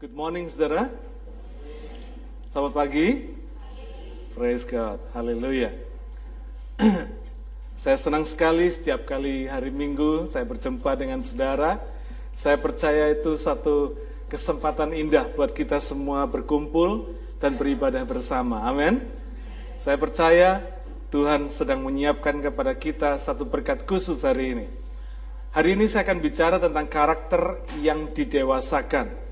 Good morning, saudara. Selamat pagi. Praise God. Haleluya. saya senang sekali setiap kali hari Minggu saya berjumpa dengan saudara. Saya percaya itu satu kesempatan indah buat kita semua berkumpul dan beribadah bersama. Amin. Saya percaya Tuhan sedang menyiapkan kepada kita satu berkat khusus hari ini. Hari ini saya akan bicara tentang karakter yang didewasakan.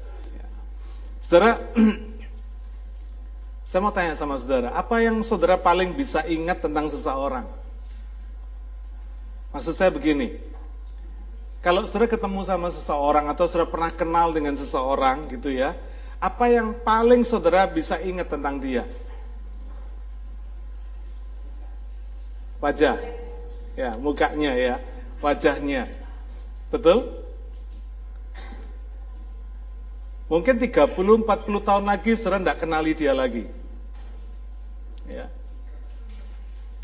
Saudara, saya mau tanya sama saudara, apa yang saudara paling bisa ingat tentang seseorang? Maksud saya begini, kalau saudara ketemu sama seseorang atau saudara pernah kenal dengan seseorang gitu ya, apa yang paling saudara bisa ingat tentang dia? Wajah, ya mukanya ya, wajahnya. Betul? Mungkin 30-40 tahun lagi saudara tidak kenali dia lagi. Ya.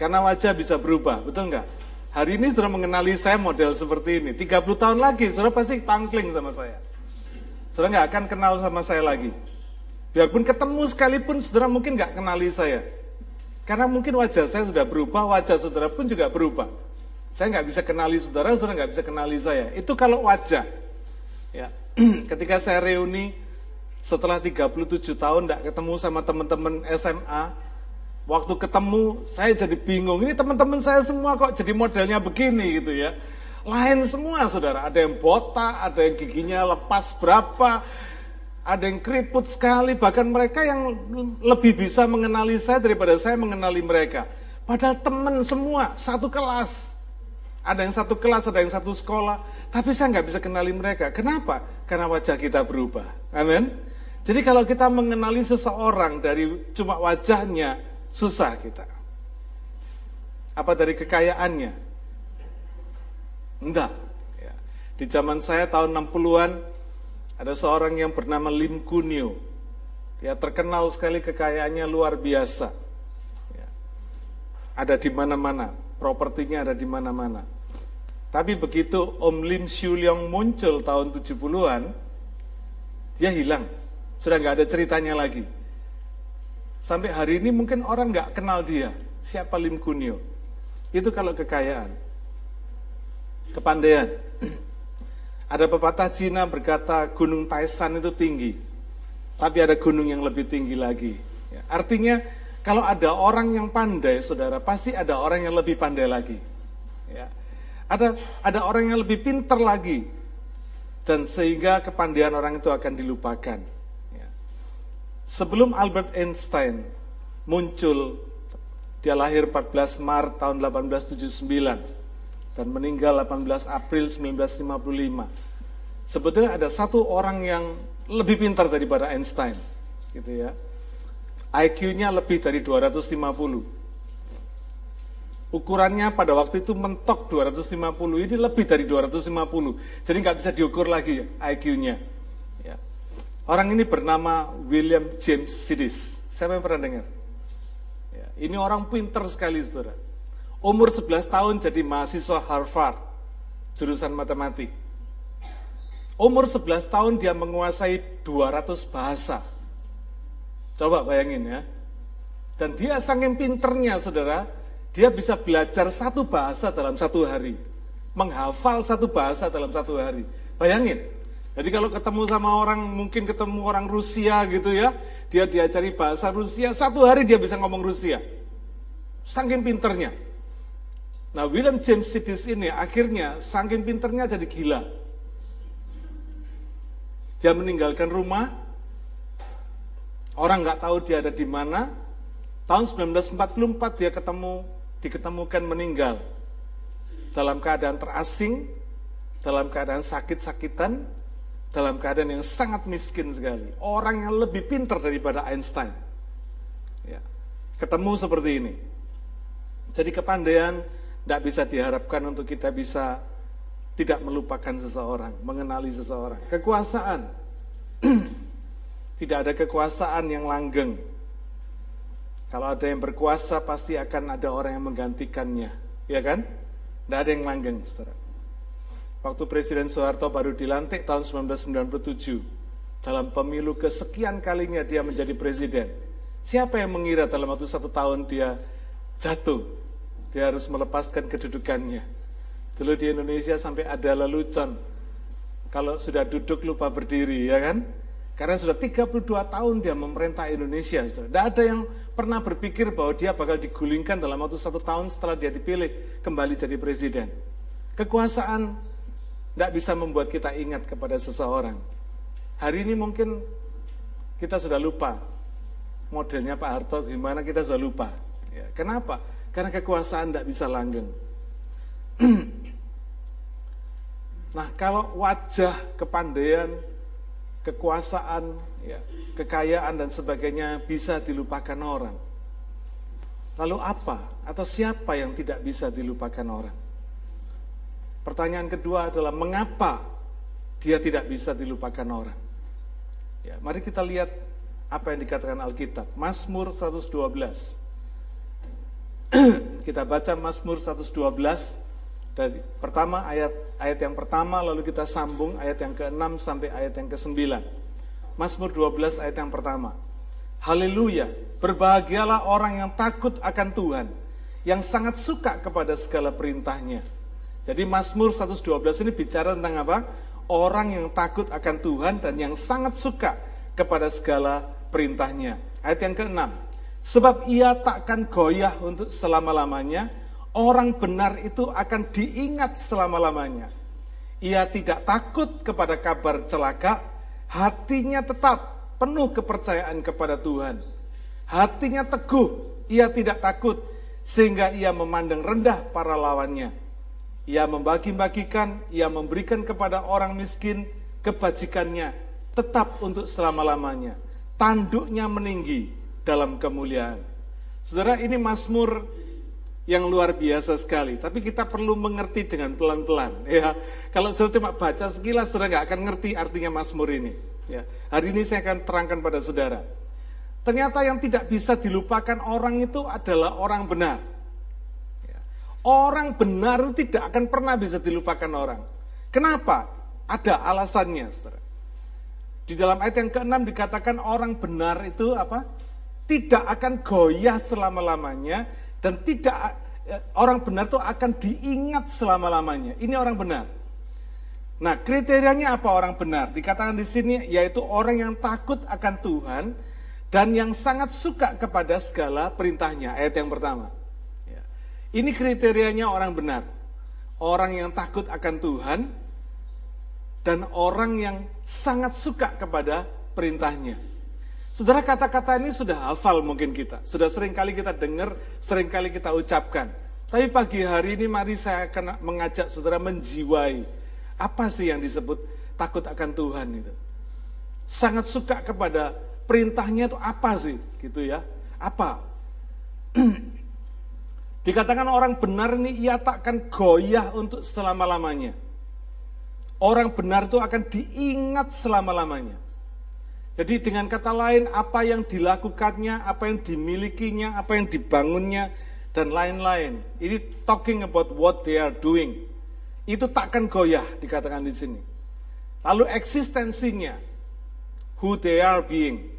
Karena wajah bisa berubah, betul nggak? Hari ini saudara mengenali saya model seperti ini. 30 tahun lagi saudara pasti pangkling sama saya. Saudara nggak akan kenal sama saya lagi. Biarpun ketemu sekalipun saudara mungkin nggak kenali saya. Karena mungkin wajah saya sudah berubah, wajah saudara pun juga berubah. Saya nggak bisa kenali saudara, saudara nggak bisa kenali saya. Itu kalau wajah. Ya. Ketika saya reuni setelah 37 tahun nggak ketemu sama teman-teman SMA, waktu ketemu saya jadi bingung. Ini teman-teman saya semua kok jadi modelnya begini gitu ya. Lain semua saudara, ada yang botak, ada yang giginya lepas berapa, ada yang keriput sekali, bahkan mereka yang lebih bisa mengenali saya daripada saya mengenali mereka. Padahal teman semua, satu kelas. Ada yang satu kelas, ada yang satu sekolah. Tapi saya nggak bisa kenali mereka. Kenapa? Karena wajah kita berubah. Amin. Jadi kalau kita mengenali seseorang dari cuma wajahnya, susah kita. Apa dari kekayaannya? Enggak. Ya. Di zaman saya tahun 60-an, ada seorang yang bernama Lim Kunio. Ya, terkenal sekali kekayaannya luar biasa. Ya. Ada di mana-mana, propertinya ada di mana-mana. Tapi begitu Om Lim Siu Leong muncul tahun 70-an, dia hilang. Sudah nggak ada ceritanya lagi. Sampai hari ini mungkin orang nggak kenal dia. Siapa Lim Kunio? Itu kalau kekayaan. Kepandaian. Ada pepatah Cina berkata gunung Taisan itu tinggi. Tapi ada gunung yang lebih tinggi lagi. Ya, artinya kalau ada orang yang pandai, saudara, pasti ada orang yang lebih pandai lagi. Ya. Ada ada orang yang lebih pintar lagi. Dan sehingga kepandaian orang itu akan dilupakan. Ya. Sebelum Albert Einstein muncul, dia lahir 14 Maret tahun 1879 dan meninggal 18 April 1955. Sebetulnya ada satu orang yang lebih pintar daripada Einstein, gitu ya. IQ-nya lebih dari 250 ukurannya pada waktu itu mentok 250, ini lebih dari 250. Jadi nggak bisa diukur lagi IQ-nya. Ya. Orang ini bernama William James Sidis. Siapa yang pernah dengar? Ya. Ini orang pinter sekali, saudara. Umur 11 tahun jadi mahasiswa Harvard, jurusan matematik. Umur 11 tahun dia menguasai 200 bahasa. Coba bayangin ya. Dan dia saking pinternya, saudara, dia bisa belajar satu bahasa dalam satu hari. Menghafal satu bahasa dalam satu hari. Bayangin. Jadi kalau ketemu sama orang, mungkin ketemu orang Rusia gitu ya. Dia diajari bahasa Rusia, satu hari dia bisa ngomong Rusia. Saking pinternya. Nah William James Sidis ini akhirnya saking pinternya jadi gila. Dia meninggalkan rumah, orang nggak tahu dia ada di mana. Tahun 1944 dia ketemu diketemukan meninggal dalam keadaan terasing, dalam keadaan sakit-sakitan, dalam keadaan yang sangat miskin sekali. Orang yang lebih pintar daripada Einstein. Ya. Ketemu seperti ini. Jadi kepandaian tidak bisa diharapkan untuk kita bisa tidak melupakan seseorang, mengenali seseorang. Kekuasaan. tidak ada kekuasaan yang langgeng. Kalau ada yang berkuasa pasti akan ada orang yang menggantikannya, ya kan? Tidak ada yang langgeng, saudara. Waktu Presiden Soeharto baru dilantik tahun 1997, dalam pemilu kesekian kalinya dia menjadi presiden. Siapa yang mengira dalam waktu satu tahun dia jatuh, dia harus melepaskan kedudukannya. Dulu di Indonesia sampai ada lelucon, kalau sudah duduk lupa berdiri, ya kan? Karena sudah 32 tahun dia memerintah Indonesia. Tidak ada yang pernah berpikir bahwa dia bakal digulingkan dalam waktu satu tahun setelah dia dipilih kembali jadi presiden. Kekuasaan tidak bisa membuat kita ingat kepada seseorang. Hari ini mungkin kita sudah lupa modelnya Pak Harto gimana kita sudah lupa. Ya, kenapa? Karena kekuasaan tidak bisa langgeng. nah kalau wajah kepandaian kekuasaan, ya, kekayaan dan sebagainya bisa dilupakan orang. Lalu apa atau siapa yang tidak bisa dilupakan orang? Pertanyaan kedua adalah mengapa dia tidak bisa dilupakan orang? Ya, mari kita lihat apa yang dikatakan Alkitab. Mazmur 112. kita baca Mazmur 112 dari pertama ayat ayat yang pertama lalu kita sambung ayat yang ke-6 sampai ayat yang ke-9. Mazmur 12 ayat yang pertama. Haleluya, berbahagialah orang yang takut akan Tuhan, yang sangat suka kepada segala perintahnya. Jadi Mazmur 112 ini bicara tentang apa? Orang yang takut akan Tuhan dan yang sangat suka kepada segala perintahnya. Ayat yang ke-6. Sebab ia takkan goyah untuk selama-lamanya, orang benar itu akan diingat selama-lamanya. Ia tidak takut kepada kabar celaka, hatinya tetap penuh kepercayaan kepada Tuhan. Hatinya teguh, ia tidak takut, sehingga ia memandang rendah para lawannya. Ia membagi-bagikan, ia memberikan kepada orang miskin kebajikannya, tetap untuk selama-lamanya. Tanduknya meninggi dalam kemuliaan. Saudara, ini Mazmur yang luar biasa sekali. Tapi kita perlu mengerti dengan pelan-pelan. Ya, kalau saya cuma baca sekilas, saudara nggak akan ngerti artinya Mazmur ini. Ya, hari ini saya akan terangkan pada saudara. Ternyata yang tidak bisa dilupakan orang itu adalah orang benar. Ya. Orang benar tidak akan pernah bisa dilupakan orang. Kenapa? Ada alasannya, saudara. Di dalam ayat yang ke-6 dikatakan orang benar itu apa? Tidak akan goyah selama-lamanya, dan tidak eh, orang benar itu akan diingat selama-lamanya. Ini orang benar. Nah, kriterianya apa orang benar? Dikatakan di sini yaitu orang yang takut akan Tuhan dan yang sangat suka kepada segala perintahnya. Ayat yang pertama. Ya. Ini kriterianya orang benar. Orang yang takut akan Tuhan dan orang yang sangat suka kepada perintahnya. Saudara kata-kata ini sudah hafal mungkin kita, sudah sering kali kita dengar, sering kali kita ucapkan. Tapi pagi hari ini mari saya akan mengajak saudara menjiwai apa sih yang disebut takut akan Tuhan itu. Sangat suka kepada perintahnya itu apa sih gitu ya. Apa? Dikatakan orang benar ini ia takkan goyah untuk selama-lamanya. Orang benar itu akan diingat selama-lamanya. Jadi dengan kata lain apa yang dilakukannya, apa yang dimilikinya, apa yang dibangunnya, dan lain-lain. Ini talking about what they are doing. Itu takkan goyah dikatakan di sini. Lalu eksistensinya, who they are being,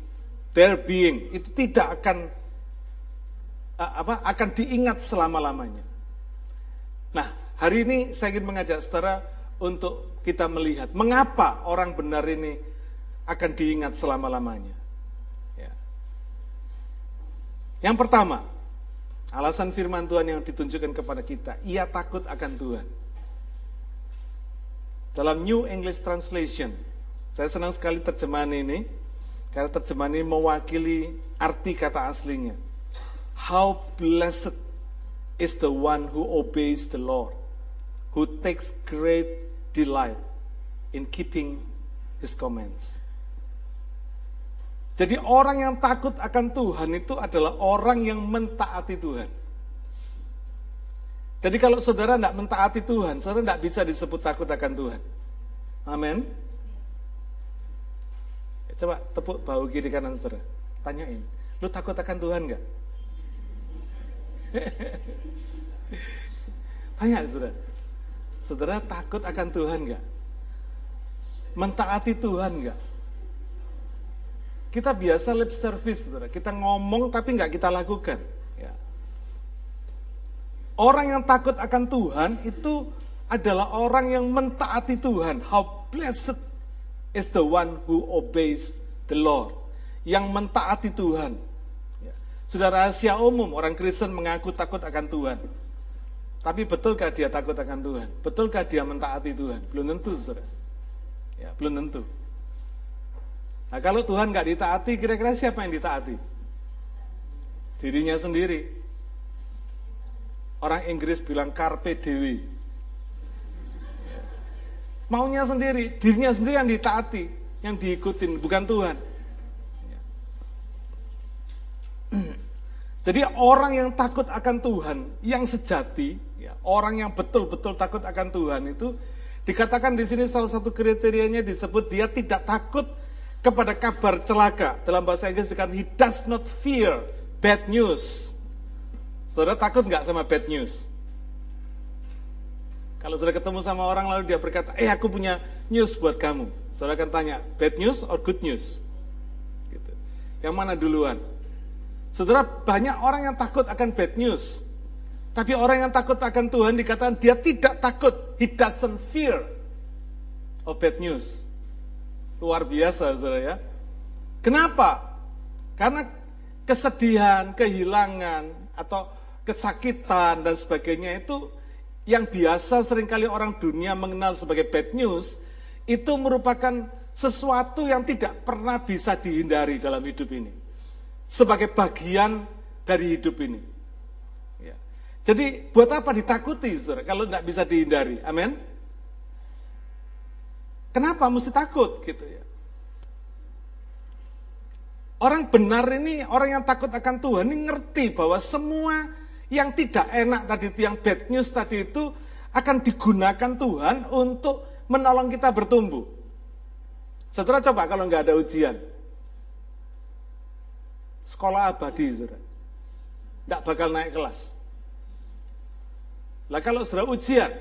their being, itu tidak akan apa akan diingat selama-lamanya. Nah, hari ini saya ingin mengajak saudara untuk kita melihat mengapa orang benar ini akan diingat selama-lamanya. Ya. Yang pertama, alasan firman Tuhan yang ditunjukkan kepada kita, ia takut akan Tuhan. Dalam New English Translation, saya senang sekali terjemahan ini, karena terjemahan ini mewakili arti kata aslinya. How blessed is the one who obeys the Lord, who takes great delight in keeping his commands. Jadi orang yang takut akan Tuhan itu adalah orang yang mentaati Tuhan. Jadi kalau saudara tidak mentaati Tuhan, saudara tidak bisa disebut takut akan Tuhan. Amin. Coba tepuk bahu kiri kanan saudara. Tanyain, lu takut akan Tuhan nggak? Tanya saudara. Saudara takut akan Tuhan nggak? Mentaati Tuhan nggak? Kita biasa lip service, saudara. Kita ngomong tapi nggak kita lakukan. Ya. Orang yang takut akan Tuhan itu adalah orang yang mentaati Tuhan. How blessed is the one who obeys the Lord. Yang mentaati Tuhan. Ya. Sudah rahasia umum, orang Kristen mengaku takut akan Tuhan. Tapi betulkah dia takut akan Tuhan? Betulkah dia mentaati Tuhan? Belum tentu, saudara. Ya, belum tentu. Nah kalau Tuhan nggak ditaati, kira-kira siapa yang ditaati? Dirinya sendiri. Orang Inggris bilang carpe dewi. Maunya sendiri, dirinya sendiri yang ditaati, yang diikutin, bukan Tuhan. Jadi orang yang takut akan Tuhan, yang sejati, ya, orang yang betul-betul takut akan Tuhan itu dikatakan di sini salah satu kriterianya disebut dia tidak takut kepada kabar celaka. Dalam bahasa Inggris dikatakan, he does not fear bad news. Saudara takut nggak sama bad news? Kalau saudara ketemu sama orang lalu dia berkata, eh aku punya news buat kamu. Saudara akan tanya, bad news or good news? Gitu. Yang mana duluan? Saudara, banyak orang yang takut akan bad news. Tapi orang yang takut akan Tuhan dikatakan dia tidak takut. He doesn't fear of bad news. Luar biasa, saudara ya. Kenapa? Karena kesedihan, kehilangan, atau kesakitan dan sebagainya itu yang biasa sering kali orang dunia mengenal sebagai bad news, itu merupakan sesuatu yang tidak pernah bisa dihindari dalam hidup ini. Sebagai bagian dari hidup ini. Ya. Jadi buat apa ditakuti saudara, kalau tidak bisa dihindari? Amin. Kenapa mesti takut gitu ya? Orang benar ini, orang yang takut akan Tuhan ini ngerti bahwa semua yang tidak enak tadi itu, yang bad news tadi itu akan digunakan Tuhan untuk menolong kita bertumbuh. Setelah coba kalau nggak ada ujian. Sekolah abadi, saudara. Nggak bakal naik kelas. Lah kalau sudah ujian,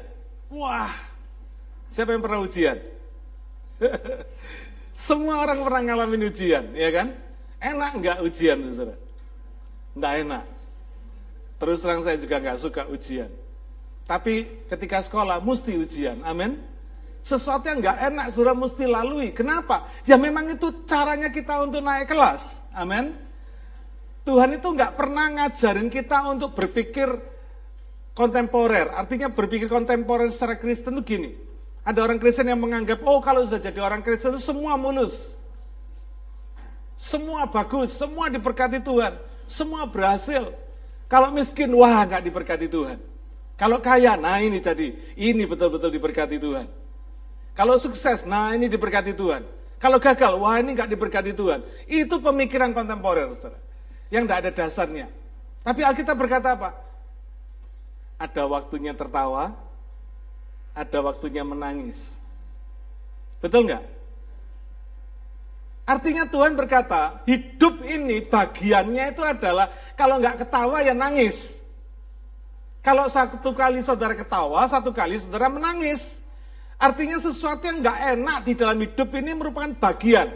wah, siapa yang pernah ujian? Semua orang pernah ngalamin ujian, ya kan? Enak nggak ujian, saudara? Nggak enak. Terus terang saya juga nggak suka ujian. Tapi ketika sekolah mesti ujian, amin. Sesuatu yang nggak enak sudah mesti lalui. Kenapa? Ya memang itu caranya kita untuk naik kelas, amin. Tuhan itu nggak pernah ngajarin kita untuk berpikir kontemporer. Artinya berpikir kontemporer secara Kristen itu gini. Ada orang Kristen yang menganggap, oh kalau sudah jadi orang Kristen semua mulus. Semua bagus, semua diberkati Tuhan. Semua berhasil. Kalau miskin, wah nggak diberkati Tuhan. Kalau kaya, nah ini jadi, ini betul-betul diberkati Tuhan. Kalau sukses, nah ini diberkati Tuhan. Kalau gagal, wah ini nggak diberkati Tuhan. Itu pemikiran kontemporer, saudara. Yang nggak ada dasarnya. Tapi Alkitab berkata apa? Ada waktunya tertawa, ada waktunya menangis. Betul nggak? Artinya Tuhan berkata, hidup ini bagiannya itu adalah kalau nggak ketawa ya nangis. Kalau satu kali saudara ketawa, satu kali saudara menangis. Artinya sesuatu yang nggak enak di dalam hidup ini merupakan bagian.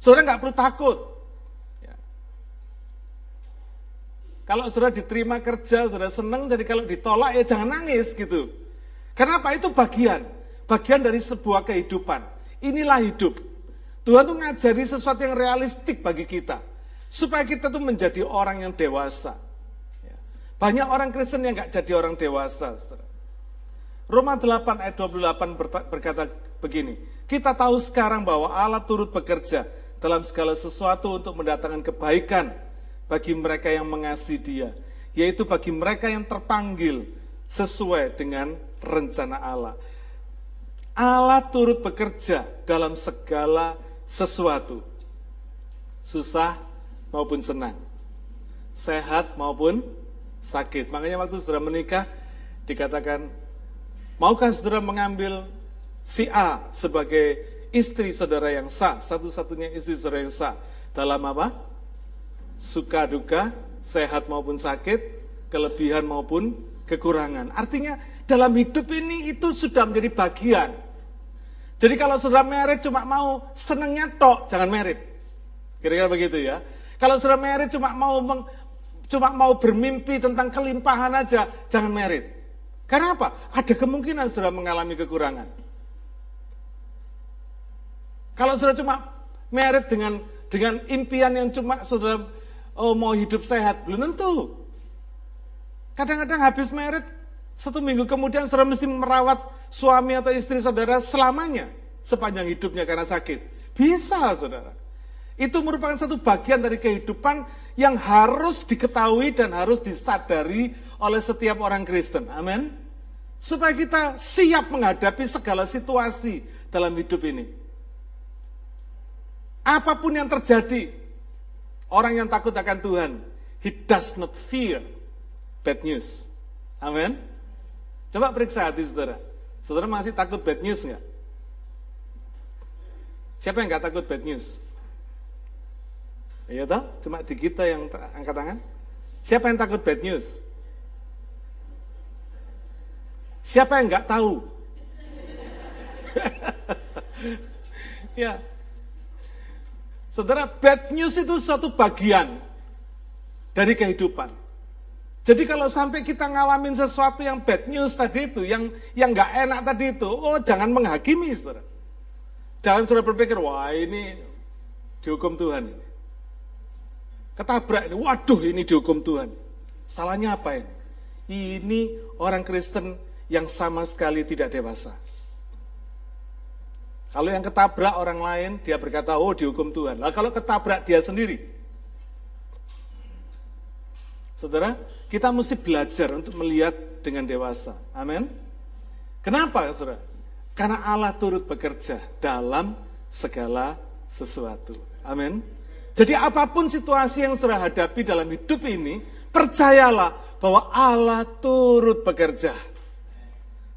Saudara nggak perlu takut. Ya. Kalau saudara diterima kerja, saudara senang, jadi kalau ditolak ya jangan nangis gitu. Kenapa? Itu bagian. Bagian dari sebuah kehidupan. Inilah hidup. Tuhan tuh ngajari sesuatu yang realistik bagi kita. Supaya kita tuh menjadi orang yang dewasa. Ya. Banyak orang Kristen yang gak jadi orang dewasa. Roma 8 ayat 28 berkata begini. Kita tahu sekarang bahwa Allah turut bekerja dalam segala sesuatu untuk mendatangkan kebaikan bagi mereka yang mengasihi dia. Yaitu bagi mereka yang terpanggil sesuai dengan rencana Allah. Allah turut bekerja dalam segala sesuatu. Susah maupun senang. Sehat maupun sakit. Makanya waktu saudara menikah dikatakan, maukah saudara mengambil si A sebagai istri saudara yang sah, satu-satunya istri saudara yang sah. Dalam apa? Suka duka, sehat maupun sakit, kelebihan maupun kekurangan. Artinya dalam hidup ini itu sudah menjadi bagian. Jadi kalau sudah merit cuma mau senangnya tok, jangan merit. Kira-kira begitu ya. Kalau sudah merit cuma mau meng, cuma mau bermimpi tentang kelimpahan aja, jangan merit. Karena apa? Ada kemungkinan sudah mengalami kekurangan. Kalau sudah cuma merit dengan dengan impian yang cuma sudah oh, mau hidup sehat, belum tentu. Kadang-kadang habis merit, satu minggu kemudian sudah mesti merawat suami atau istri saudara selamanya, sepanjang hidupnya karena sakit. Bisa, saudara. Itu merupakan satu bagian dari kehidupan yang harus diketahui dan harus disadari oleh setiap orang Kristen. Amin. Supaya kita siap menghadapi segala situasi dalam hidup ini. Apa pun yang terjadi, orang yang takut akan Tuhan, he does not fear bad news. Amin. Coba periksa hati saudara. Saudara masih takut bad news nggak? Siapa yang nggak takut bad news? Iya toh? Cuma di kita yang angkat tangan. Siapa yang takut bad news? Siapa yang nggak tahu? ya. Saudara, bad news itu suatu bagian dari kehidupan. Jadi kalau sampai kita ngalamin sesuatu yang bad news tadi itu, yang yang nggak enak tadi itu, oh jangan menghakimi, saudara. Jangan sudah berpikir, wah ini dihukum Tuhan. Ketabrak ini, waduh ini dihukum Tuhan. Salahnya apa ini? Ini orang Kristen yang sama sekali tidak dewasa. Kalau yang ketabrak orang lain, dia berkata, oh dihukum Tuhan. Lah kalau ketabrak dia sendiri. Saudara, kita mesti belajar untuk melihat dengan dewasa. Amin. Kenapa, saudara? Karena Allah turut bekerja dalam segala sesuatu. Amin. Jadi apa pun situasi yang saudara hadapi dalam hidup ini, percayalah bahwa Allah turut bekerja.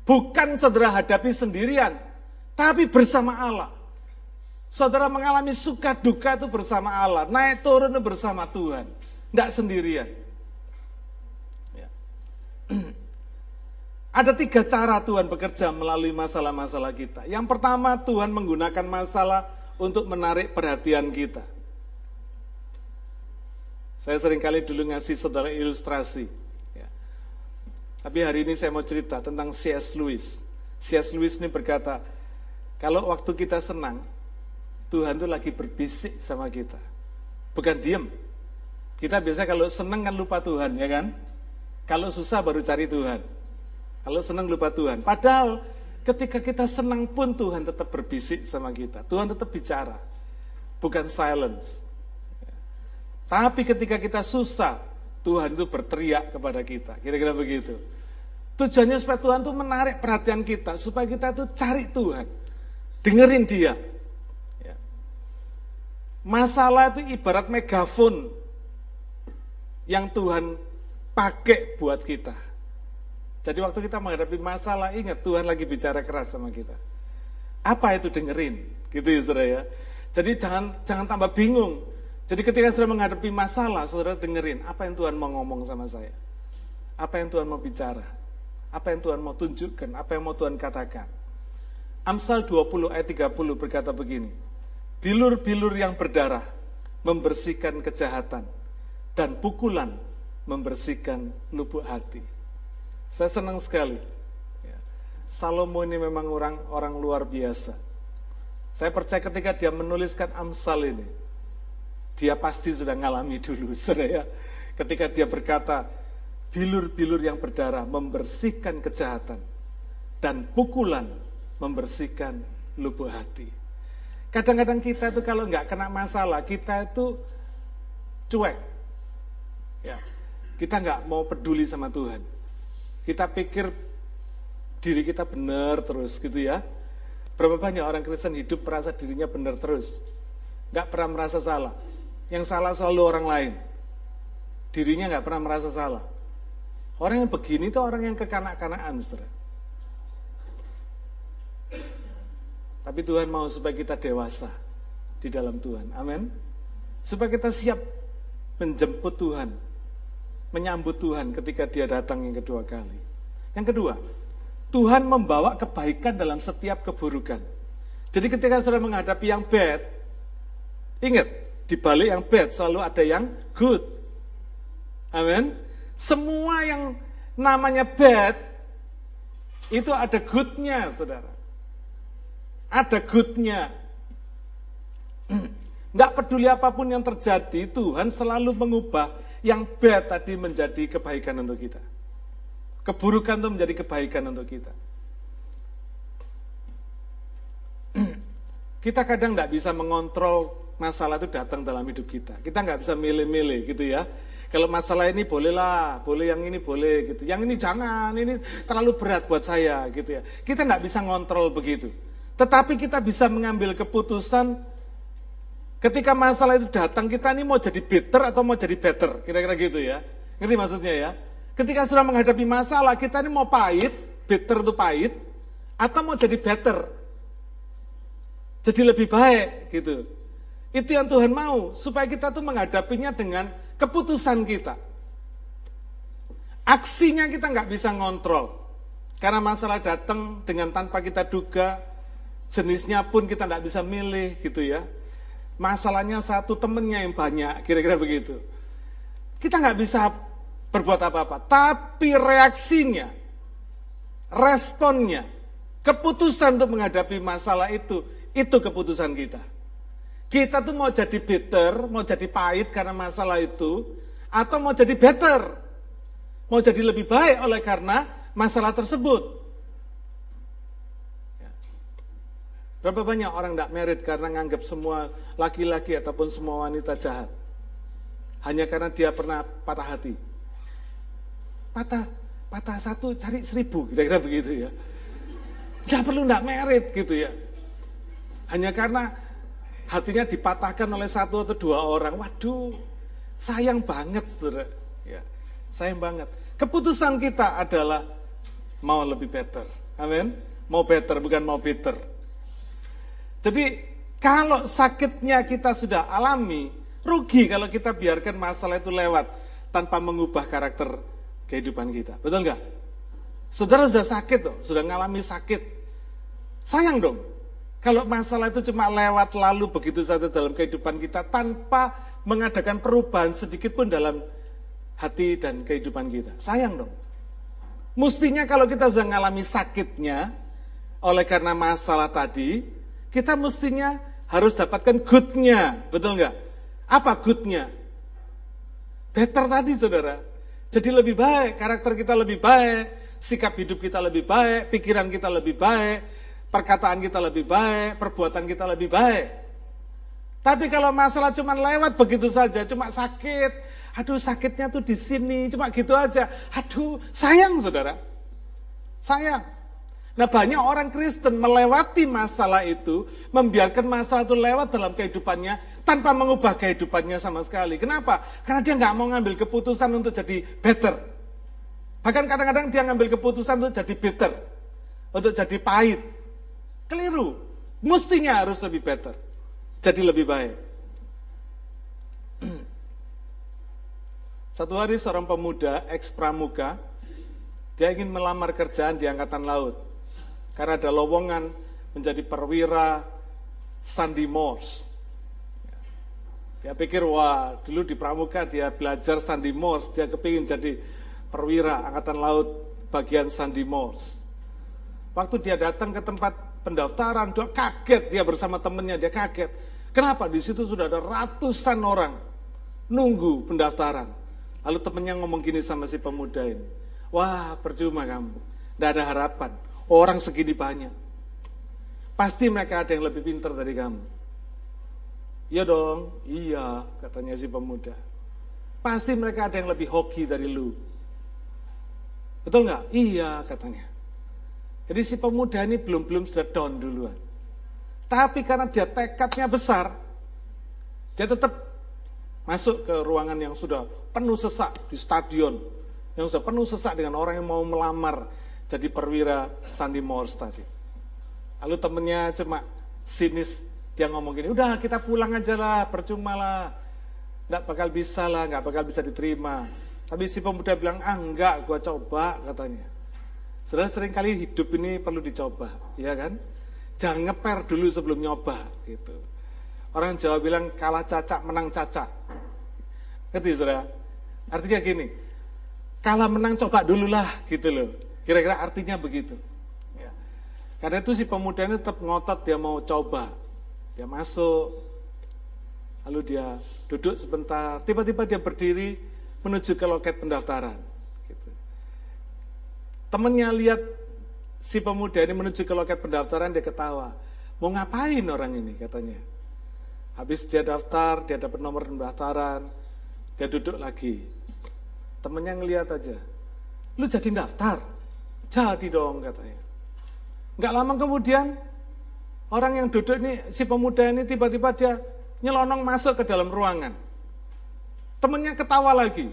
Bukan saudara hadapi sendirian, tapi bersama Allah. Saudara mengalami suka duka itu bersama Allah, naik turun bersama Tuhan, tidak sendirian. Ada tiga cara Tuhan bekerja melalui masalah-masalah kita. Yang pertama, Tuhan menggunakan masalah untuk menarik perhatian kita. Saya sering kali dulu ngasih saudara ilustrasi. Ya. Tapi hari ini saya mau cerita tentang C.S. Lewis. C.S. Lewis ini berkata, kalau waktu kita senang, Tuhan itu lagi berbisik sama kita. Bukan diem. Kita biasa kalau senang kan lupa Tuhan, ya kan? Kalau susah baru cari Tuhan. Kalau senang lupa Tuhan. Padahal ketika kita senang pun Tuhan tetap berbisik sama kita. Tuhan tetap bicara. Bukan silence. Tapi ketika kita susah, Tuhan itu berteriak kepada kita. Kira-kira begitu. Tujuannya supaya Tuhan itu menarik perhatian kita, supaya kita itu cari Tuhan. Dengerin dia. Ya. Masalah itu ibarat megafon yang Tuhan pakai buat kita. Jadi waktu kita menghadapi masalah, ingat Tuhan lagi bicara keras sama kita. Apa itu dengerin? Gitu ya saudara ya. Jadi jangan jangan tambah bingung. Jadi ketika sudah menghadapi masalah, saudara dengerin apa yang Tuhan mau ngomong sama saya. Apa yang Tuhan mau bicara. Apa yang Tuhan mau tunjukkan, apa yang mau Tuhan katakan. Amsal 20 ayat 30 berkata begini. Bilur-bilur yang berdarah membersihkan kejahatan dan pukulan membersihkan lubuk hati. Saya senang sekali. Ya. Salomo ini memang orang orang luar biasa. Saya percaya ketika dia menuliskan Amsal ini, dia pasti sudah ngalami dulu, saudara ya. Ketika dia berkata, bilur-bilur yang berdarah membersihkan kejahatan, dan pukulan membersihkan lubuk hati. Kadang-kadang kita itu kalau nggak kena masalah, kita itu cuek. Ya, kita nggak mau peduli sama Tuhan. Kita pikir diri kita benar terus gitu ya. Berapa banyak orang Kristen hidup merasa dirinya benar terus. Nggak pernah merasa salah. Yang salah selalu orang lain. Dirinya nggak pernah merasa salah. Orang yang begini itu orang yang kekanak-kanakan, saudara. Tapi Tuhan mau supaya kita dewasa di dalam Tuhan. Amin. Supaya kita siap menjemput Tuhan, menyambut Tuhan ketika dia datang yang kedua kali. Yang kedua, Tuhan membawa kebaikan dalam setiap keburukan. Jadi ketika saudara menghadapi yang bad, ingat, Di balik yang bad selalu ada yang good. Amin. Semua yang namanya bad itu ada goodnya, saudara. Ada goodnya. Nggak peduli apa pun yang terjadi, Tuhan selalu mengubah yang bad tadi menjadi kebaikan untuk kita. Keburukan itu menjadi kebaikan untuk kita. Kita kadang nggak bisa mengontrol masalah itu datang dalam hidup kita. Kita nggak bisa milih-milih gitu ya. Kalau masalah ini bolehlah, boleh yang ini boleh gitu. Yang ini jangan, ini terlalu berat buat saya gitu ya. Kita nggak bisa ngontrol begitu. Tetapi kita bisa mengambil keputusan ketika masalah itu datang kita ini mau jadi bitter atau mau jadi better, kira-kira gitu ya. Ngerti maksudnya ya? Ketika sudah menghadapi masalah kita ini mau pahit, bitter itu pahit, atau mau jadi better, jadi lebih baik gitu. Itu yang Tuhan mau supaya kita tuh menghadapinya dengan keputusan kita. Aksinya kita nggak bisa ngontrol. Karena masalah datang dengan tanpa kita duga, jenisnya pun kita nggak bisa milih gitu ya. Masalahnya satu temennya yang banyak, kira-kira begitu. Kita nggak bisa berbuat apa-apa, tapi reaksinya, responnya, keputusan untuk menghadapi masalah itu itu keputusan kita. Kita tuh mau jadi bitter, mau jadi pahit karena masalah itu, atau mau jadi better, mau jadi lebih baik oleh karena masalah tersebut. Ya. Berapa banyak orang tidak merit karena nganggap semua laki-laki ataupun semua wanita jahat? Hanya karena dia pernah patah hati. Patah, patah satu cari seribu, kira-kira begitu ya. Tidak perlu tidak merit gitu ya. Hanya karena hatinya dipatahkan oleh satu atau dua orang. Waduh, sayang banget saudara. Ya, sayang banget. Keputusan kita adalah mau lebih better. Amin. Mau better, bukan mau bitter. Jadi kalau sakitnya kita sudah alami, rugi kalau kita biarkan masalah itu lewat tanpa mengubah karakter kehidupan kita. Betul nggak? Saudara sudah sakit tuh, sudah ngalami sakit. Sayang dong, kalau masalah itu cuma lewat lalu begitu saja dalam kehidupan kita tanpa mengadakan perubahan sedikit pun dalam hati dan kehidupan kita. Sayang dong. Mestinya kalau kita sudah mengalami sakitnya oleh karena masalah tadi, kita mestinya harus dapatkan goodnya, betul nggak? Apa goodnya? Better tadi saudara. Jadi lebih baik, karakter kita lebih baik, sikap hidup kita lebih baik, pikiran kita lebih baik, perkataan kita lebih baik, perbuatan kita lebih baik. Tapi kalau masalah cuma lewat begitu saja, cuma sakit, aduh sakitnya tuh di sini, cuma gitu aja. Aduh, sayang saudara. Sayang. Nah banyak orang Kristen melewati masalah itu, membiarkan masalah itu lewat dalam kehidupannya, tanpa mengubah kehidupannya sama sekali. Kenapa? Karena dia nggak mau ngambil keputusan untuk jadi better. Bahkan kadang-kadang dia ngambil keputusan untuk jadi bitter, untuk jadi pahit, Keliru. Mestinya harus lebih better. Jadi lebih baik. Satu hari seorang pemuda ex pramuka, dia ingin melamar kerjaan di angkatan laut. Karena ada lowongan menjadi perwira Sandy Morse. Dia pikir, wah dulu di pramuka dia belajar Sandy Morse, dia kepingin jadi perwira angkatan laut bagian Sandy Morse. Waktu dia datang ke tempat pendaftaran, dia kaget dia bersama temennya, dia kaget. Kenapa? Di situ sudah ada ratusan orang nunggu pendaftaran. Lalu temennya ngomong gini sama si pemuda ini, wah percuma kamu, tidak ada harapan, orang segini banyak. Pasti mereka ada yang lebih pintar dari kamu. Iya dong, iya katanya si pemuda. Pasti mereka ada yang lebih hoki dari lu. Betul nggak? Iya katanya. Jadi si pemuda ini belum-belum sudah down duluan. Tapi karena dia tekadnya besar, dia tetap masuk ke ruangan yang sudah penuh sesak di stadion, yang sudah penuh sesak dengan orang yang mau melamar jadi perwira Sandy Morse tadi. Lalu temennya cuma sinis, dia ngomong gini, udah kita pulang aja lah, percuma lah, nggak bakal bisa lah, nggak bakal bisa diterima. Tapi si pemuda bilang, ah enggak, gua coba katanya. Saudara sering kali hidup ini perlu dicoba, ya kan? Jangan ngeper dulu sebelum nyoba, gitu. Orang Jawa bilang kalah cacak menang cacak. Ngerti saudara? Artinya gini, kalah menang coba dulu lah gitu loh. Kira-kira artinya begitu. Ya. Karena itu si pemuda ini tetap ngotot dia mau coba. Dia masuk, lalu dia duduk sebentar, tiba-tiba dia berdiri menuju ke loket pendaftaran. Gitu. Temennya lihat si pemuda ini menuju ke loket pendaftaran, dia ketawa. Mau ngapain orang ini katanya. Habis dia daftar, dia dapat nomor pendaftaran, dia duduk lagi. Temennya ngeliat aja, lu jadi daftar? Jadi dong katanya. Nggak lama kemudian, orang yang duduk ini, si pemuda ini tiba-tiba dia nyelonong masuk ke dalam ruangan. Temennya ketawa lagi.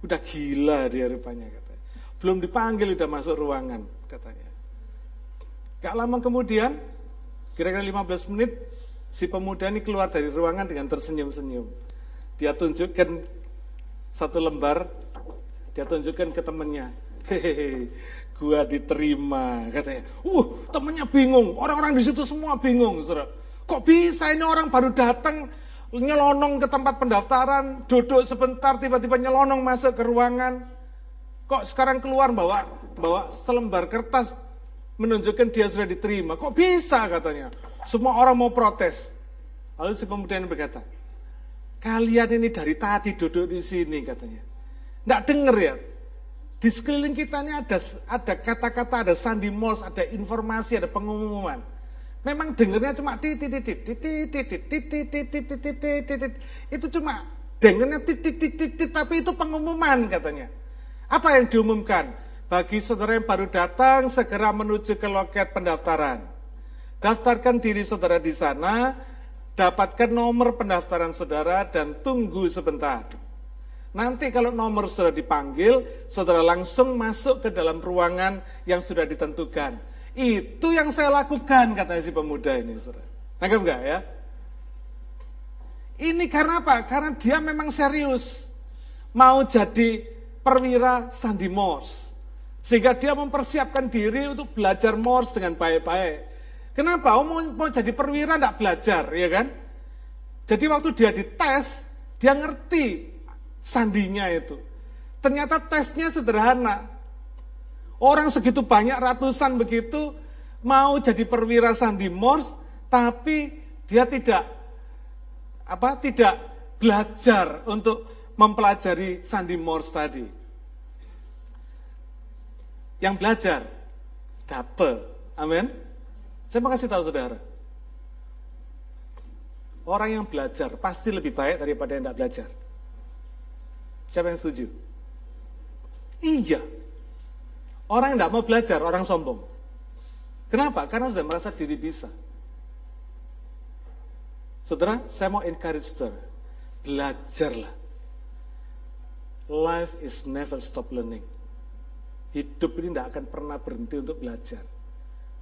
Udah gila dia rupanya katanya. Belum dipanggil udah masuk ruangan katanya. Gak lama kemudian, kira-kira 15 menit, Si pemuda ini keluar dari ruangan dengan tersenyum-senyum. Dia tunjukkan satu lembar, dia tunjukkan ke temannya. Hehehe, gua diterima katanya. Uh, temennya bingung. Orang-orang di situ semua bingung, saudara. Kok bisa ini orang baru datang nyelonong ke tempat pendaftaran, duduk sebentar tiba-tiba nyelonong masuk ke ruangan. Kok sekarang keluar bawa bawa selembar kertas menunjukkan dia sudah diterima. Kok bisa katanya? Semua orang mau protes. Lalu si pemuda ini berkata, kalian ini dari tadi duduk di sini katanya. Nggak denger ya? Di sekeliling kita ini ada ada kata-kata, ada sandi mos, ada informasi, ada pengumuman. Memang dengernya cuma titit titit titit titit titit titit titit titit itu cuma dengernya titit titit titit tapi itu pengumuman katanya. Apa yang diumumkan? Bagi saudara yang baru datang segera menuju ke loket pendaftaran. Daftarkan diri saudara di sana, dapatkan nomor pendaftaran saudara dan tunggu sebentar. Nanti kalau nomor sudah dipanggil, saudara langsung masuk ke dalam ruangan yang sudah ditentukan. Itu yang saya lakukan, katanya si pemuda ini. Saudara. Enggak ya? Ini karena apa? Karena dia memang serius. Mau jadi perwira Sandi Morse. Sehingga dia mempersiapkan diri untuk belajar Morse dengan baik-baik. Kenapa? Oh, mau, mau jadi perwira enggak belajar, ya kan? Jadi waktu dia dites, dia ngerti sandinya itu. Ternyata tesnya sederhana. Orang segitu banyak ratusan begitu mau jadi perwira sandi Morse, tapi dia tidak apa tidak belajar untuk mempelajari sandi Morse tadi. Yang belajar double. Amin. Saya mau kasih tahu saudara. Orang yang belajar pasti lebih baik daripada yang tidak belajar. Siapa yang setuju? Iya. Orang yang tidak mau belajar, orang sombong. Kenapa? Karena sudah merasa diri bisa. Saudara, saya mau encourage saudara. Belajarlah. Life is never stop learning. Hidup ini tidak akan pernah berhenti untuk belajar.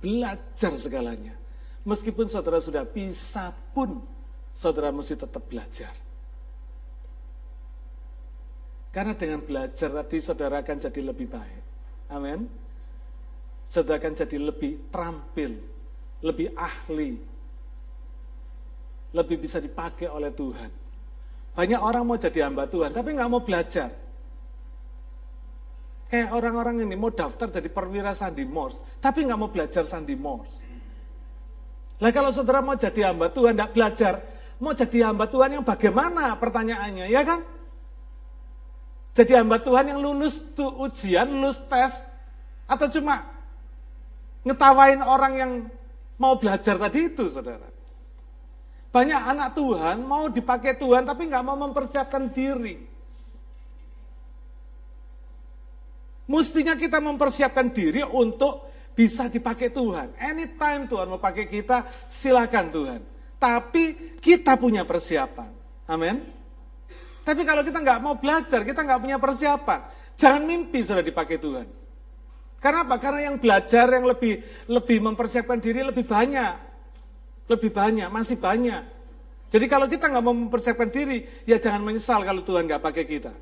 Belajar segalanya. Meskipun saudara sudah bisa pun, saudara mesti tetap belajar. Karena dengan belajar tadi saudara akan jadi lebih baik. Amin. Saudara akan jadi lebih terampil, lebih ahli, lebih bisa dipakai oleh Tuhan. Banyak orang mau jadi hamba Tuhan, tapi nggak mau belajar. Kayak orang-orang ini mau daftar jadi perwira Sandi Morse, tapi nggak mau belajar Sandi Morse. Lah kalau saudara mau jadi hamba Tuhan, nggak belajar, mau jadi hamba Tuhan yang bagaimana pertanyaannya, ya kan? Jadi hamba Tuhan yang lulus tuh ujian, lulus tes, atau cuma ngetawain orang yang mau belajar tadi itu, saudara. Banyak anak Tuhan mau dipakai Tuhan, tapi nggak mau mempersiapkan diri. Mestinya kita mempersiapkan diri untuk bisa dipakai Tuhan. Anytime Tuhan mau pakai kita, silakan Tuhan. Tapi kita punya persiapan. Amin. Tapi kalau kita nggak mau belajar, kita nggak punya persiapan, jangan mimpi sudah dipakai Tuhan. Karena apa? Karena yang belajar yang lebih lebih mempersiapkan diri lebih banyak, lebih banyak, masih banyak. Jadi kalau kita nggak mau mempersiapkan diri, ya jangan menyesal kalau Tuhan nggak pakai kita.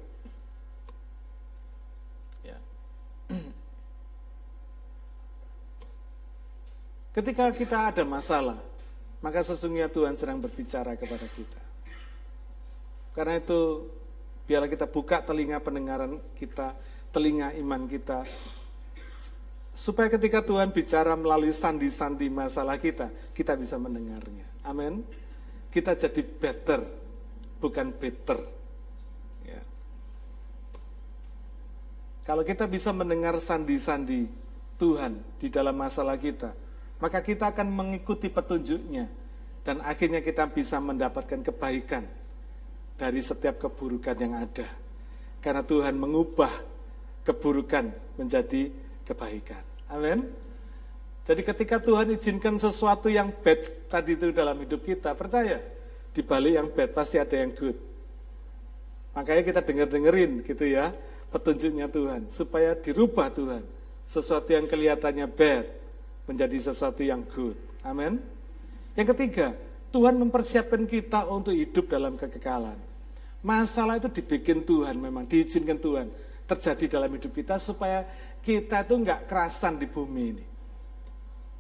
Ketika kita ada masalah, maka sesungguhnya Tuhan sedang berbicara kepada kita. Karena itu, biarlah kita buka telinga pendengaran kita, telinga iman kita, supaya ketika Tuhan bicara melalui sandi-sandi masalah kita, kita bisa mendengarnya. Amin. Kita jadi better, bukan better. Ya. Kalau kita bisa mendengar sandi-sandi Tuhan di dalam masalah kita, maka kita akan mengikuti petunjuknya dan akhirnya kita bisa mendapatkan kebaikan dari setiap keburukan yang ada. Karena Tuhan mengubah keburukan menjadi kebaikan. Amin. Jadi ketika Tuhan izinkan sesuatu yang bad tadi itu dalam hidup kita, percaya di balik yang bad pasti ada yang good. Makanya kita denger-dengerin gitu ya petunjuknya Tuhan supaya dirubah Tuhan. Sesuatu yang kelihatannya bad menjadi sesuatu yang good. Amin. Yang ketiga, Tuhan mempersiapkan kita untuk hidup dalam kekekalan. Masalah itu dibikin Tuhan memang, diizinkan Tuhan terjadi dalam hidup kita supaya kita itu nggak kerasan di bumi ini.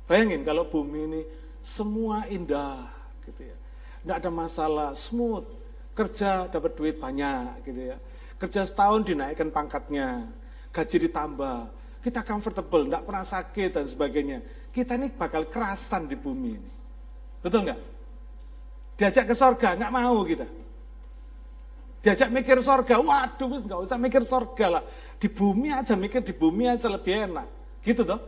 Bayangin kalau bumi ini semua indah gitu ya. Nggak ada masalah, smooth. Kerja dapat duit banyak gitu ya. Kerja setahun dinaikkan pangkatnya, gaji ditambah, kita comfortable, tidak pernah sakit dan sebagainya. Kita ini bakal kerasan di bumi ini. Betul nggak? Diajak ke sorga, nggak mau kita. Diajak mikir sorga, waduh, nggak usah mikir sorga lah. Di bumi aja, mikir di bumi aja lebih enak. Gitu toh.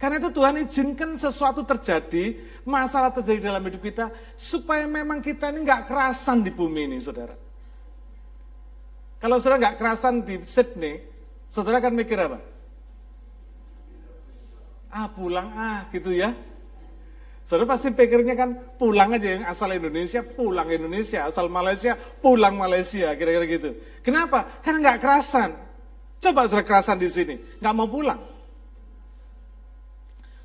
Karena itu Tuhan izinkan sesuatu terjadi, masalah terjadi dalam hidup kita, supaya memang kita ini nggak kerasan di bumi ini, saudara. Kalau saudara nggak kerasan di Sydney, saudara akan mikir apa? ah pulang ah gitu ya. Saudara pasti pikirnya kan pulang aja yang asal Indonesia, pulang Indonesia, asal Malaysia, pulang Malaysia, kira-kira gitu. Kenapa? Karena nggak kerasan. Coba saudara kerasan di sini, nggak mau pulang.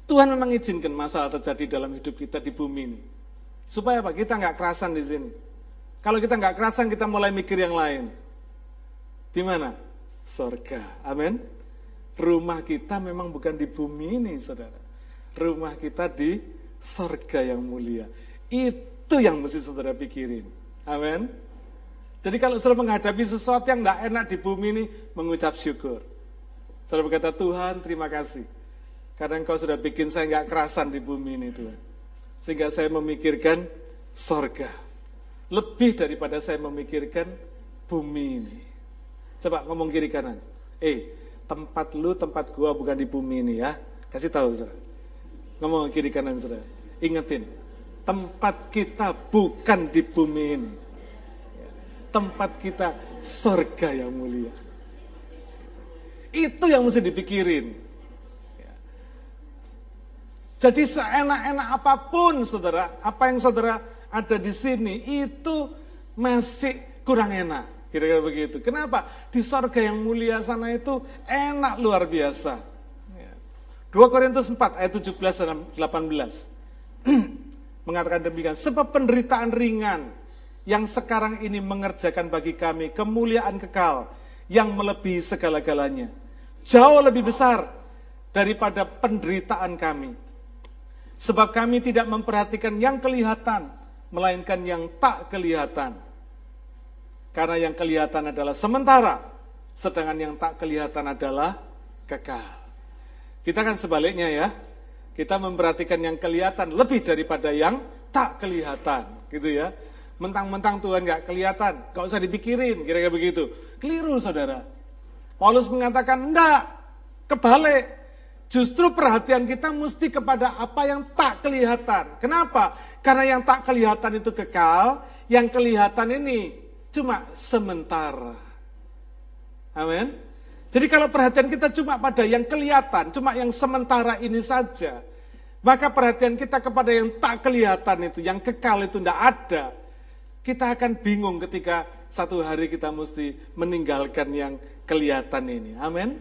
Tuhan memang izinkan masalah terjadi dalam hidup kita di bumi ini. Supaya apa? Kita nggak kerasan di sini. Kalau kita nggak kerasan, kita mulai mikir yang lain. Di mana? Sorga. Amin. Rumah kita memang bukan di bumi ini, saudara. Rumah kita di sorga yang mulia. Itu yang mesti saudara pikirin. Amin. Jadi kalau saudara menghadapi sesuatu yang tidak enak di bumi ini, mengucap syukur. Saudara berkata, Tuhan terima kasih. Karena engkau sudah bikin saya nggak kerasan di bumi ini Tuhan. Sehingga saya memikirkan sorga. Lebih daripada saya memikirkan bumi ini. Coba ngomong kiri kanan. Eh, tempat lu, tempat gua bukan di bumi ini ya. Kasih tahu, saudara. Ngomong kiri kanan, saudara. Ingetin, tempat kita bukan di bumi ini. Tempat kita surga yang mulia. Itu yang mesti dipikirin. Jadi seenak-enak apa pun, saudara, apa yang saudara ada di sini, itu masih kurang enak. Kira-kira begitu. Kenapa? Di sorga yang mulia sana itu enak luar biasa. 2 ya. Korintus 4 ayat 17 dan 18. Mengatakan demikian. Sebab penderitaan ringan yang sekarang ini mengerjakan bagi kami kemuliaan kekal yang melebihi segala-galanya. Jauh lebih besar daripada penderitaan kami. Sebab kami tidak memperhatikan yang kelihatan, melainkan yang tak kelihatan. Karena yang kelihatan adalah sementara, sedangkan yang tak kelihatan adalah kekal. Kita kan sebaliknya ya, kita memperhatikan yang kelihatan lebih daripada yang tak kelihatan, gitu ya. Mentang-mentang Tuhan nggak kelihatan, nggak usah dipikirin, kira-kira begitu. Keliru saudara. Paulus mengatakan, enggak, kebalik. Justru perhatian kita mesti kepada apa yang tak kelihatan. Kenapa? Karena yang tak kelihatan itu kekal, yang kelihatan ini cuma sementara. Amin. Jadi kalau perhatian kita cuma pada yang kelihatan, cuma yang sementara ini saja, maka perhatian kita kepada yang tak kelihatan itu, yang kekal itu tidak ada, kita akan bingung ketika satu hari kita mesti meninggalkan yang kelihatan ini. Amin.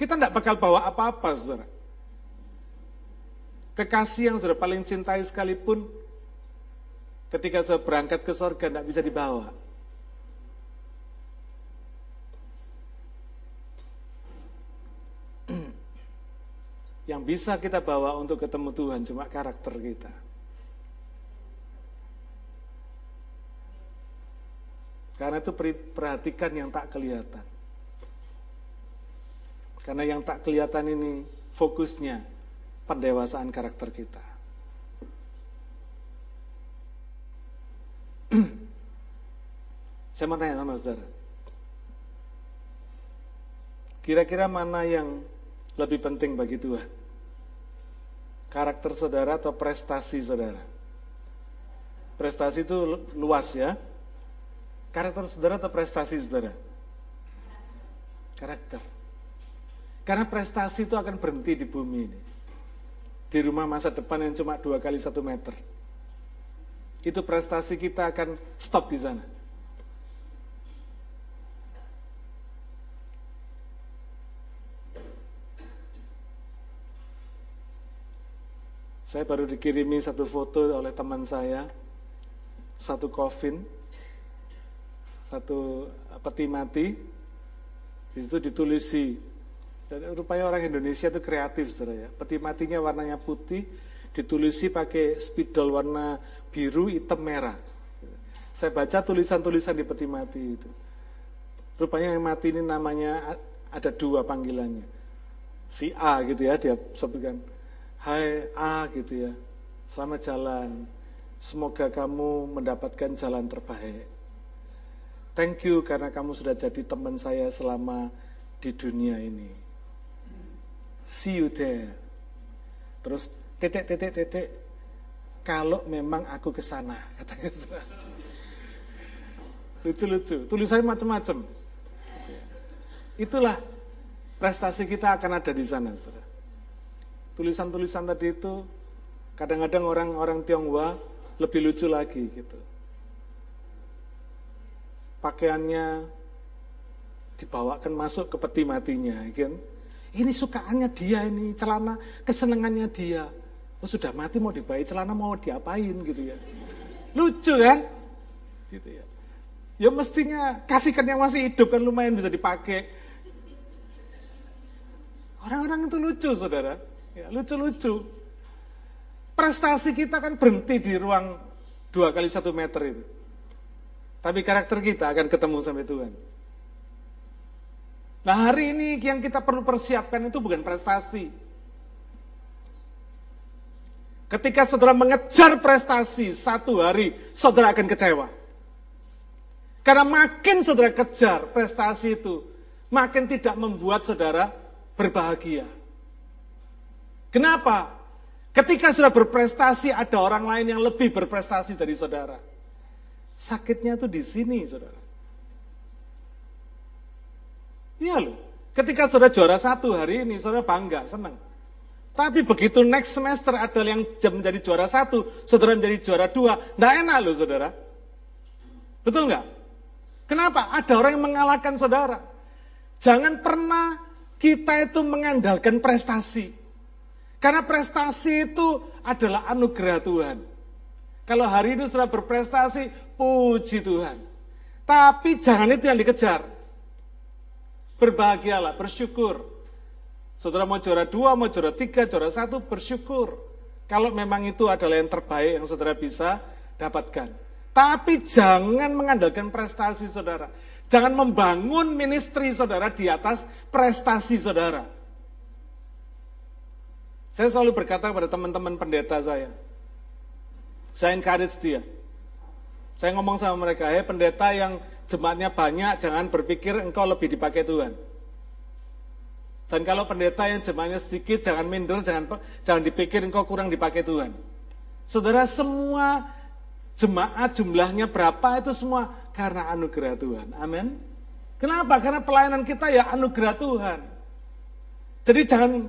Kita tidak bakal bawa apa-apa, saudara. Kekasih yang sudah paling cintai sekalipun, Ketika saya berangkat ke sorga, tidak bisa dibawa. Yang bisa kita bawa untuk ketemu Tuhan cuma karakter kita. Karena itu perhatikan yang tak kelihatan. Karena yang tak kelihatan ini fokusnya pendewasaan karakter kita. Saya mau tanya sama saudara. Kira-kira mana yang lebih penting bagi Tuhan? Karakter saudara atau prestasi saudara? Prestasi itu luas ya. Karakter saudara atau prestasi saudara? Karakter. Karena prestasi itu akan berhenti di bumi ini. Di rumah masa depan yang cuma dua kali satu meter. Itu prestasi kita akan stop di sana. Saya baru dikirimi satu foto oleh teman saya, satu coffin, satu peti mati, di situ ditulisi. Dan rupanya orang Indonesia itu kreatif, saudara ya. Peti matinya warnanya putih, ditulisi pakai spidol warna biru, hitam, merah. Saya baca tulisan-tulisan di peti mati itu. Rupanya yang mati ini namanya ada dua panggilannya. Si A gitu ya, dia sebutkan Hai A gitu ya, selamat jalan. Semoga kamu mendapatkan jalan terbaik. Thank you karena kamu sudah jadi teman saya selama di dunia ini. See you there. Terus titik titik titik kalau memang aku ke sana katanya. Lucu-lucu, tulisannya macam-macam. Itulah prestasi kita akan ada di sana, saudara tulisan-tulisan tadi itu kadang-kadang orang-orang Tionghoa lebih lucu lagi gitu. Pakaiannya dibawakan masuk ke peti matinya, kan? Ini sukaannya dia ini, celana kesenangannya dia. Oh, sudah mati mau dibayi celana mau diapain gitu ya. Lucu kan? Gitu ya. Ya mestinya kasihkan yang masih hidup kan lumayan bisa dipakai. Orang-orang itu lucu, saudara. Ya, lucu-lucu. Prestasi kita kan berhenti di ruang dua kali satu meter itu. Tapi karakter kita akan ketemu sampai Tuhan. Nah hari ini yang kita perlu persiapkan itu bukan prestasi. Ketika saudara mengejar prestasi satu hari, saudara akan kecewa. Karena makin saudara kejar prestasi itu, makin tidak membuat saudara berbahagia. Kenapa? Ketika sudah berprestasi, ada orang lain yang lebih berprestasi dari saudara. Sakitnya itu di sini, saudara. Iya loh. Ketika saudara juara satu hari ini, saudara bangga, senang. Tapi begitu next semester ada yang menjadi juara satu, saudara menjadi juara dua, tidak enak loh saudara. Betul nggak? Kenapa? Ada orang yang mengalahkan saudara. Jangan pernah kita itu mengandalkan prestasi. Karena prestasi itu adalah anugerah Tuhan. Kalau hari ini sudah berprestasi, puji Tuhan. Tapi jangan itu yang dikejar. Berbahagialah, bersyukur. Saudara mau juara dua, mau juara tiga, juara satu, bersyukur. Kalau memang itu adalah yang terbaik yang saudara bisa dapatkan. Tapi jangan mengandalkan prestasi saudara. Jangan membangun ministry saudara di atas prestasi saudara. Saya selalu berkata kepada teman-teman pendeta saya, saya encourage dia. Saya ngomong sama mereka, hei pendeta yang jemaatnya banyak, jangan berpikir engkau lebih dipakai Tuhan. Dan kalau pendeta yang jemaatnya sedikit, jangan minder, jangan jangan dipikir engkau kurang dipakai Tuhan. Saudara, semua jemaat jumlahnya berapa itu semua karena anugerah Tuhan. Amin. Kenapa? Karena pelayanan kita ya anugerah Tuhan. Jadi jangan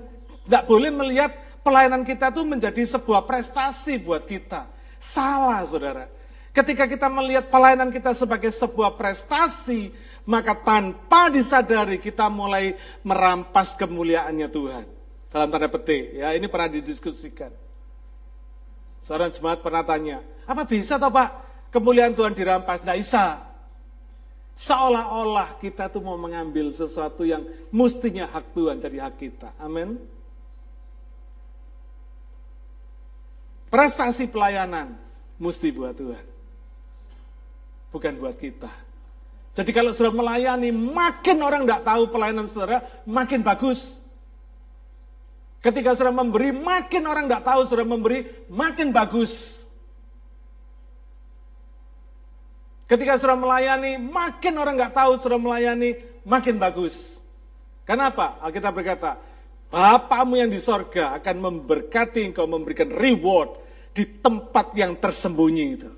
tidak boleh melihat pelayanan kita itu menjadi sebuah prestasi buat kita. Salah, saudara. Ketika kita melihat pelayanan kita sebagai sebuah prestasi, maka tanpa disadari kita mulai merampas kemuliaannya Tuhan. Dalam tanda petik, ya ini pernah didiskusikan. Seorang jemaat pernah tanya, apa bisa toh Pak kemuliaan Tuhan dirampas? Tidak bisa. Seolah-olah kita tuh mau mengambil sesuatu yang mestinya hak Tuhan jadi hak kita. Amin. Prestasi pelayanan mesti buat Tuhan. Bukan buat kita. Jadi kalau sudah melayani, makin orang tidak tahu pelayanan saudara, makin bagus. Ketika sudah memberi, makin orang tidak tahu sudah memberi, makin bagus. Ketika sudah melayani, makin orang nggak tahu sudah melayani, makin bagus. Kenapa? Alkitab berkata, Bapamu yang di sorga akan memberkati engkau, memberikan reward di tempat yang tersembunyi itu.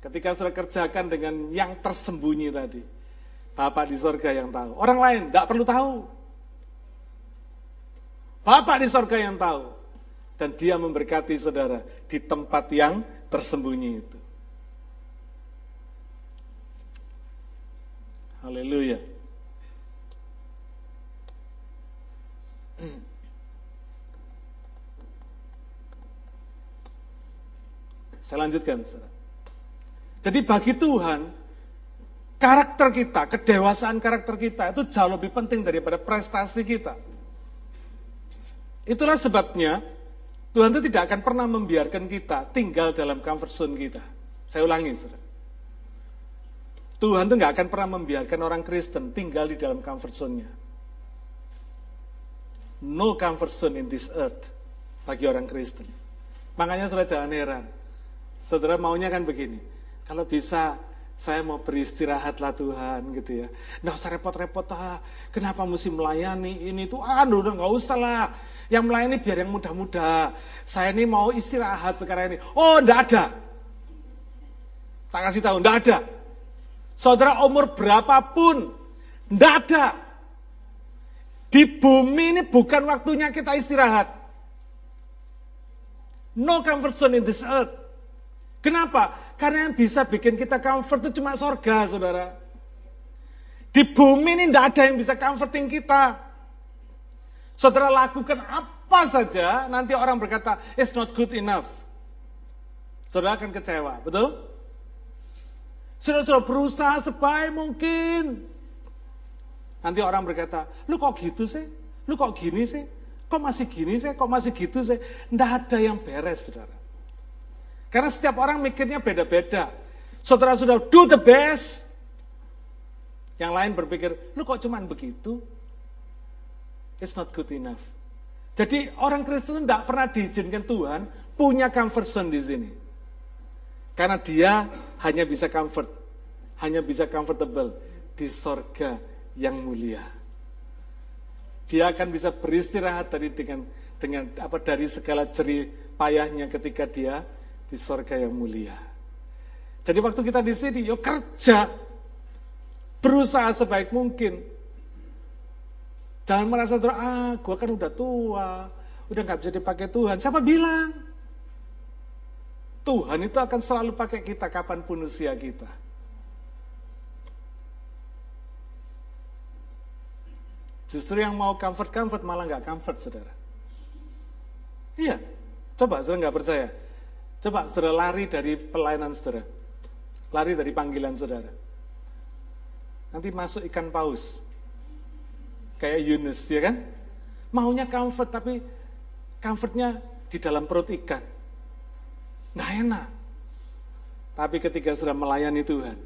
Ketika sudah kerjakan dengan yang tersembunyi tadi, Bapak di sorga yang tahu. Orang lain nggak perlu tahu. Bapak di sorga yang tahu. Dan dia memberkati saudara di tempat yang tersembunyi itu. Haleluya. Saya lanjutkan, saudara. Jadi bagi Tuhan, karakter kita, kedewasaan karakter kita itu jauh lebih penting daripada prestasi kita. Itulah sebabnya Tuhan itu tidak akan pernah membiarkan kita tinggal dalam comfort zone kita. Saya ulangi, saudara. Tuhan itu nggak akan pernah membiarkan orang Kristen tinggal di dalam comfort zone-nya. No comfort zone in this earth bagi orang Kristen. Makanya saudara jangan heran. Saudara maunya kan begini. Kalau bisa saya mau beristirahatlah Tuhan gitu ya. Nggak usah repot-repot ah. Kenapa mesti melayani ini tuh? Aduh udah nggak usah lah. Yang melayani biar yang muda-muda. Saya ini mau istirahat sekarang ini. Oh enggak ada. Tak kasih tahu, enggak ada. Saudara umur berapapun, tidak ada. Di bumi ini bukan waktunya kita istirahat. No comfort zone in this earth. Kenapa? Karena yang bisa bikin kita comfort itu cuma sorga, saudara. Di bumi ini tidak ada yang bisa comforting kita. Saudara lakukan apa saja, nanti orang berkata, it's not good enough. Saudara akan kecewa, betul? Sudah-sudah berusaha sebaik mungkin. Nanti orang berkata, lu kok gitu sih? Lu kok gini sih? Kok masih gini sih? Kok masih gitu sih? Tidak ada yang beres, saudara. Karena setiap orang mikirnya beda-beda. Saudara sudah do the best. Yang lain berpikir, lu kok cuman begitu? It's not good enough. Jadi orang Kristen tidak pernah diizinkan Tuhan punya comfort zone di sini. Karena dia hanya bisa comfort, hanya bisa comfortable di sorga yang mulia. Dia akan bisa beristirahat dari dengan dengan apa dari segala jerih payahnya ketika dia di sorga yang mulia. Jadi waktu kita di sini, yuk kerja, berusaha sebaik mungkin. Jangan merasa ah, gue kan udah tua, udah nggak bisa dipakai Tuhan. Siapa bilang? Tuhan itu akan selalu pakai kita kapan pun usia kita. Justru yang mau comfort-comfort malah nggak comfort, saudara. Iya, coba saudara nggak percaya. Coba saudara lari dari pelayanan saudara. Lari dari panggilan saudara. Nanti masuk ikan paus. Kayak Yunus, ya kan? Maunya comfort, tapi comfortnya di dalam perut ikan. Nggak enak. Tapi ketika sudah melayani Tuhan,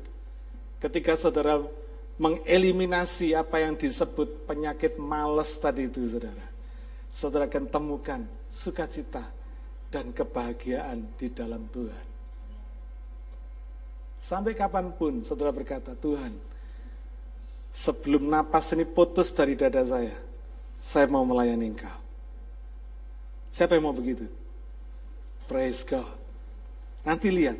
ketika saudara mengeliminasi apa yang disebut penyakit males tadi itu, saudara, saudara akan temukan sukacita dan kebahagiaan di dalam Tuhan. Sampai kapan pun saudara berkata, Tuhan, sebelum napas ini putus dari dada saya, saya mau melayani engkau. Siapa yang mau begitu? Praise God. Nanti lihat,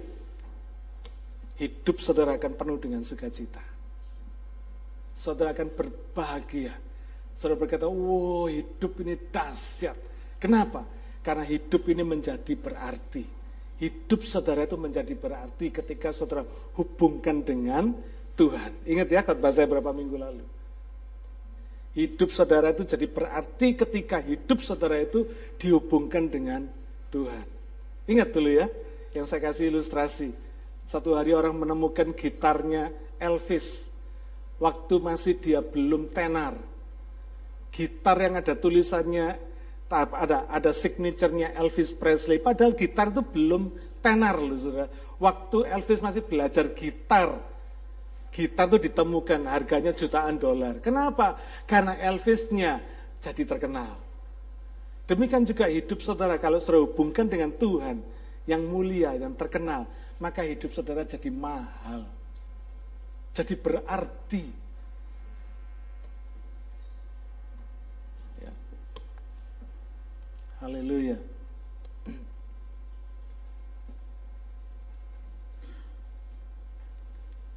hidup saudara akan penuh dengan sukacita. Saudara akan berbahagia. Saudara berkata, wow hidup ini dahsyat. Kenapa? Karena hidup ini menjadi berarti. Hidup saudara itu menjadi berarti ketika saudara hubungkan dengan Tuhan. Ingat ya khotbah saya berapa minggu lalu. Hidup saudara itu jadi berarti ketika hidup saudara itu dihubungkan dengan Tuhan. Ingat dulu ya, yang saya kasih ilustrasi. Satu hari orang menemukan gitarnya Elvis. Waktu masih dia belum tenar. Gitar yang ada tulisannya ada ada signaturenya Elvis Presley. Padahal gitar itu belum tenar loh saudara. Waktu Elvis masih belajar gitar, gitar itu ditemukan harganya jutaan dolar. Kenapa? Karena Elvisnya jadi terkenal. Demikian juga hidup saudara kalau saudara hubungkan dengan Tuhan yang mulia dan terkenal, maka hidup saudara jadi mahal. Jadi berarti. Ya. Haleluya.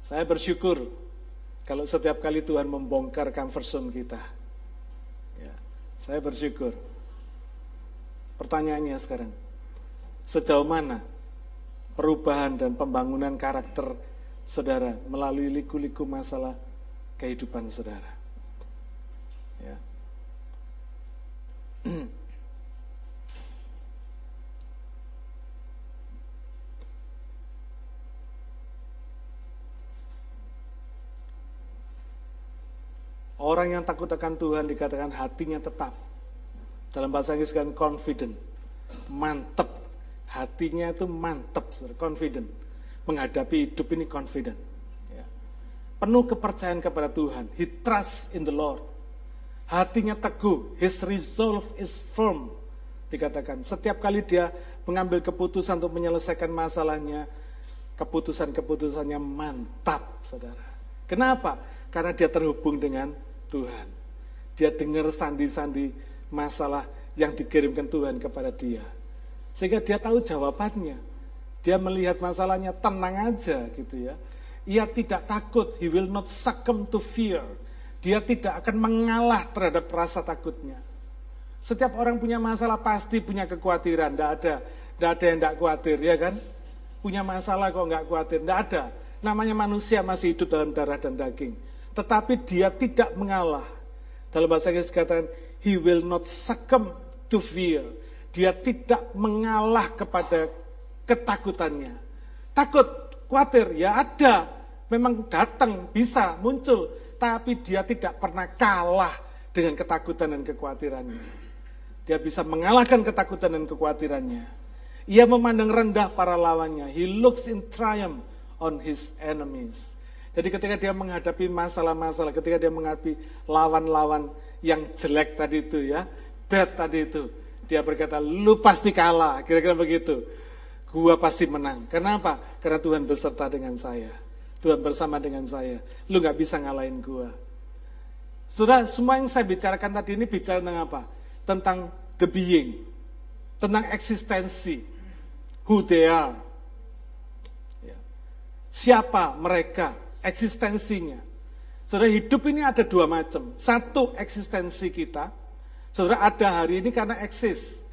Saya bersyukur kalau setiap kali Tuhan membongkar zone kita. Ya, saya bersyukur. Pertanyaannya sekarang, sejauh mana perubahan dan pembangunan karakter saudara melalui liku-liku masalah kehidupan saudara? Ya. Orang yang takut akan Tuhan dikatakan hatinya tetap dalam bahasa Inggris kan confident, mantep. Hatinya itu mantep, confident. Menghadapi hidup ini confident. Ya. Penuh kepercayaan kepada Tuhan. He trust in the Lord. Hatinya teguh. His resolve is firm. Dikatakan, setiap kali dia mengambil keputusan untuk menyelesaikan masalahnya, keputusan-keputusannya mantap, saudara. Kenapa? Karena dia terhubung dengan Tuhan. Dia dengar sandi-sandi masalah yang dikirimkan Tuhan kepada dia. Sehingga dia tahu jawabannya. Dia melihat masalahnya tenang aja gitu ya. Ia tidak takut, he will not succumb to fear. Dia tidak akan mengalah terhadap rasa takutnya. Setiap orang punya masalah pasti punya kekhawatiran, tidak ada. Tidak ada yang tidak khawatir, ya kan? Punya masalah kok nggak khawatir, tidak ada. Namanya manusia masih hidup dalam darah dan daging. Tetapi dia tidak mengalah. Dalam bahasa Inggris katakan, he will not succumb to fear. Dia tidak mengalah kepada ketakutannya. Takut, khawatir, ya ada. Memang datang, bisa, muncul. Tapi dia tidak pernah kalah dengan ketakutan dan kekhawatirannya. Dia bisa mengalahkan ketakutan dan kekhawatirannya. Ia memandang rendah para lawannya. He looks in triumph on his enemies. Jadi ketika dia menghadapi masalah-masalah, ketika dia menghadapi lawan-lawan yang jelek tadi itu ya, bad tadi itu. Dia berkata, lu pasti kalah, kira-kira begitu. Gua pasti menang. Kenapa? Karena Tuhan beserta dengan saya. Tuhan bersama dengan saya. Lu gak bisa ngalahin gua. Sudah, semua yang saya bicarakan tadi ini bicara tentang apa? Tentang the being. Tentang eksistensi. Who they are. Ya. Siapa mereka? Eksistensinya. Saudara, hidup ini ada dua macam. Satu, eksistensi kita. Saudara, ada hari ini karena eksis.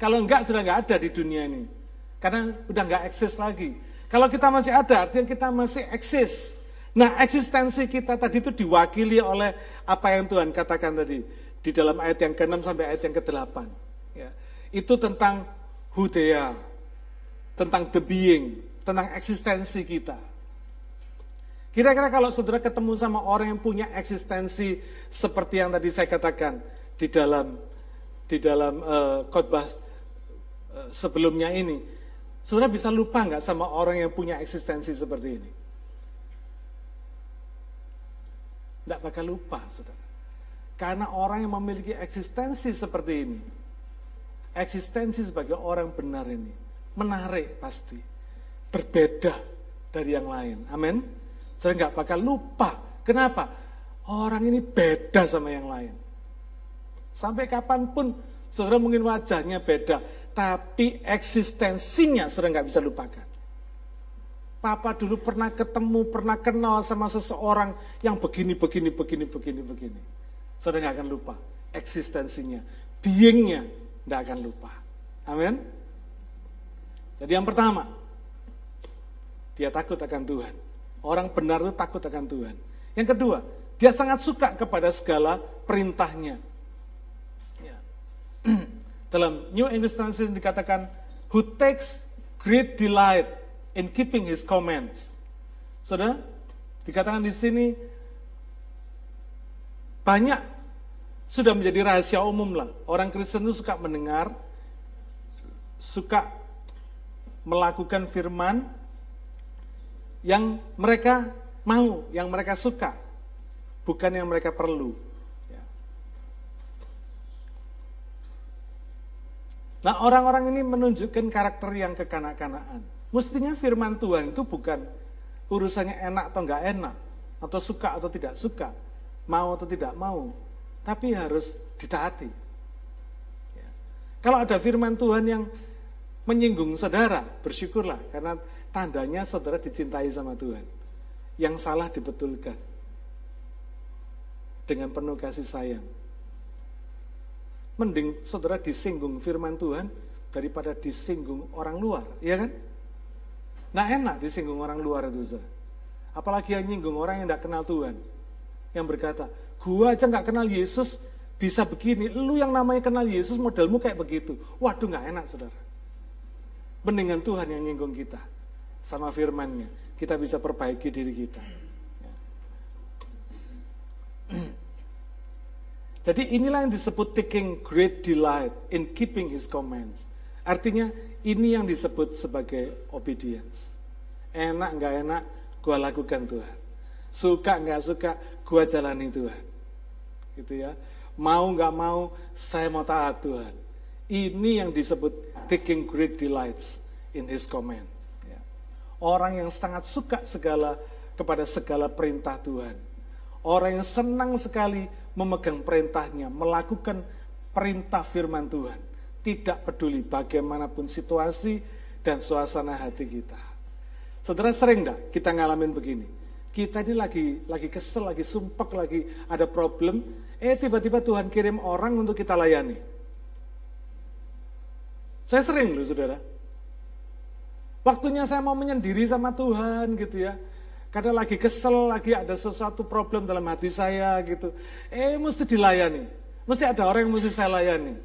Kalau enggak, sudah enggak ada di dunia ini. Karena udah enggak eksis lagi. Kalau kita masih ada, artinya kita masih eksis. Nah, eksistensi kita tadi itu diwakili oleh apa yang Tuhan katakan tadi. Di dalam ayat yang ke-6 sampai ayat yang ke-8. Ya. Itu tentang are. Tentang the being. Tentang eksistensi kita. Kira-kira kalau saudara ketemu sama orang yang punya eksistensi seperti yang tadi saya katakan di dalam di dalam uh, khotbah uh, sebelumnya ini, saudara bisa lupa nggak sama orang yang punya eksistensi seperti ini? Tidak bakal lupa, saudara. Karena orang yang memiliki eksistensi seperti ini, eksistensi sebagai orang benar ini, menarik pasti, berbeda dari yang lain. Amin. Saya nggak bakal lupa. Kenapa? Orang ini beda sama yang lain. Sampai kapan pun, saudara mungkin wajahnya beda, tapi eksistensinya saudara nggak bisa lupakan. Papa dulu pernah ketemu, pernah kenal sama seseorang yang begini, begini, begini, begini, begini. Saudara nggak akan lupa eksistensinya, beingnya nggak akan lupa. Amin. Jadi yang pertama, dia takut akan Tuhan. Orang benar itu takut akan Tuhan. Yang kedua, dia sangat suka kepada segala perintahnya. Ya. Dalam New English Translation dikatakan, who takes great delight in keeping his commands. Saudara, dikatakan di sini banyak sudah menjadi rahasia umum lah. Orang Kristen itu suka mendengar, suka melakukan firman yang mereka mau, yang mereka suka, bukan yang mereka perlu. Ya. Nah orang-orang ini menunjukkan karakter yang kekanak-kanakan. Mestinya firman Tuhan itu bukan urusannya enak atau enggak enak, atau suka atau tidak suka, mau atau tidak mau, tapi harus ditaati. Ya. Kalau ada firman Tuhan yang menyinggung saudara, bersyukurlah karena tandanya saudara dicintai sama Tuhan. Yang salah dibetulkan dengan penuh kasih sayang. Mending saudara disinggung firman Tuhan daripada disinggung orang luar, ya kan? Nah enak disinggung orang luar itu saudara. Apalagi yang nyinggung orang yang tidak kenal Tuhan. Yang berkata, gua aja nggak kenal Yesus bisa begini. Lu yang namanya kenal Yesus modelmu kayak begitu. Waduh nggak enak saudara. Mendingan Tuhan yang nyinggung kita. Sama firmannya. Kita bisa perbaiki diri kita. Jadi inilah yang disebut taking great delight in keeping his commands. Artinya ini yang disebut sebagai obedience. Enak nggak enak, gua lakukan Tuhan. Suka nggak suka, gua jalani Tuhan. Gitu ya. Mau nggak mau, saya mau taat Tuhan. Ini yang disebut taking great delights in his commands. Ya. Orang yang sangat suka segala kepada segala perintah Tuhan. Orang yang senang sekali memegang perintahnya, melakukan perintah firman Tuhan. Tidak peduli bagaimanapun situasi dan suasana hati kita. Saudara sering enggak kita ngalamin begini? Kita ini lagi lagi kesel, lagi sumpek, lagi ada problem, eh tiba-tiba Tuhan kirim orang untuk kita layani. Saya sering loh saudara. Waktunya saya mau menyendiri sama Tuhan gitu ya. Kadang lagi kesel, lagi ada sesuatu problem dalam hati saya gitu. Eh, mesti dilayani. Mesti ada orang yang mesti saya layani.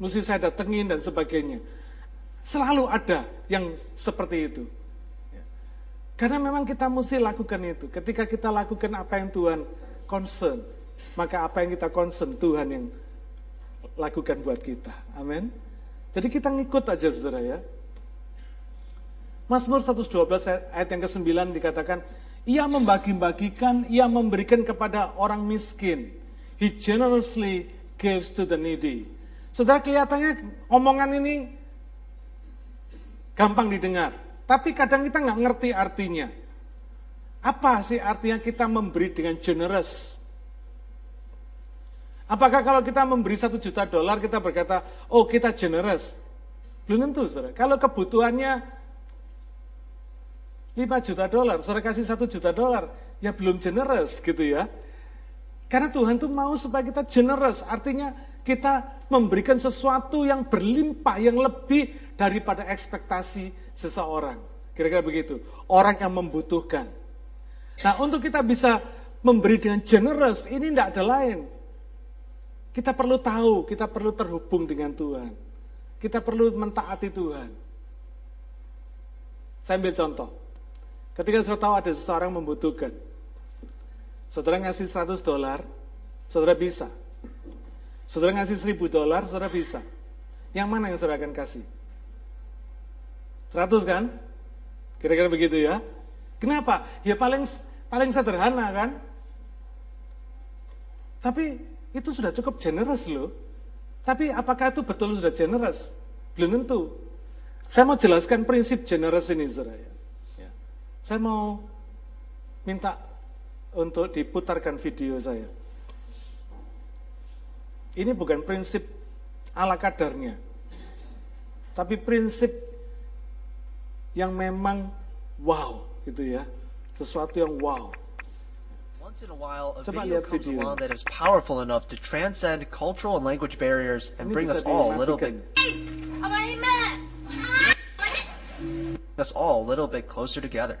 Mesti saya datengin dan sebagainya. Selalu ada yang seperti itu. Karena memang kita mesti lakukan itu. Ketika kita lakukan apa yang Tuhan concern, maka apa yang kita concern Tuhan yang lakukan buat kita. Amin. Jadi kita ngikut aja saudara ya. Mazmur 112 ayat yang ke-9 dikatakan, ia membagi-bagikan, ia memberikan kepada orang miskin. He generously gives to the needy. Saudara kelihatannya omongan ini gampang didengar. Tapi kadang kita nggak ngerti artinya. Apa sih artinya kita memberi dengan generous? Apakah kalau kita memberi satu juta dolar kita berkata, oh kita generous? Belum tentu, saudara. Kalau kebutuhannya 5 juta dolar, saudara kasih 1 juta dolar, ya belum generous gitu ya. Karena Tuhan tuh mau supaya kita generous, artinya kita memberikan sesuatu yang berlimpah, yang lebih daripada ekspektasi seseorang. Kira-kira begitu. Orang yang membutuhkan. Nah untuk kita bisa memberi dengan generous, ini tidak ada lain. Kita perlu tahu, kita perlu terhubung dengan Tuhan. Kita perlu mentaati Tuhan. Saya ambil contoh. Ketika saudara tahu ada seseorang membutuhkan, saudara ngasih 100 dolar, saudara bisa. Saudara ngasih 1000 dolar, saudara bisa. Yang mana yang saudara akan kasih? 100 kan? Kira-kira begitu ya. Kenapa? Ya paling paling sederhana kan? Tapi itu sudah cukup generous loh. Tapi apakah itu betul sudah generous? Belum tentu. Saya mau jelaskan prinsip generous ini, saudara. Saya mau minta untuk diputarkan video saya. Ini bukan prinsip ala kadarnya, tapi prinsip yang memang wow, gitu ya, sesuatu yang wow. Once in a while, a video comes video. along that is powerful enough to transcend cultural and language barriers and bring us all a little bit. us all a little bit closer together.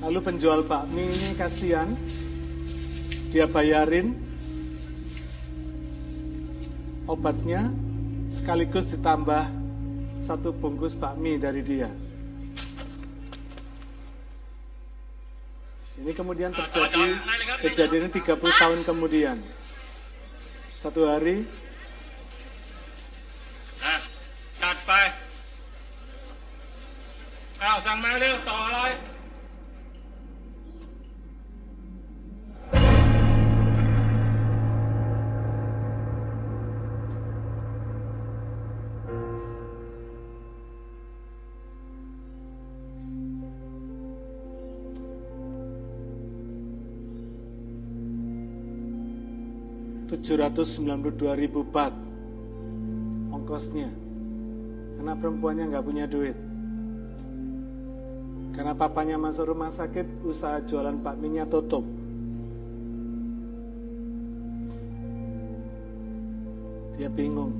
Lalu penjual bakmi ini kasihan, dia bayarin obatnya sekaligus ditambah satu bungkus bakmi dari dia. Ini kemudian terjadi kejadian ini 30 tahun kemudian. Satu hari 792 ribu bat ongkosnya. Karena perempuannya nggak punya duit. Karena papanya masuk rumah sakit usaha jualan bakminya tutup. Dia bingung.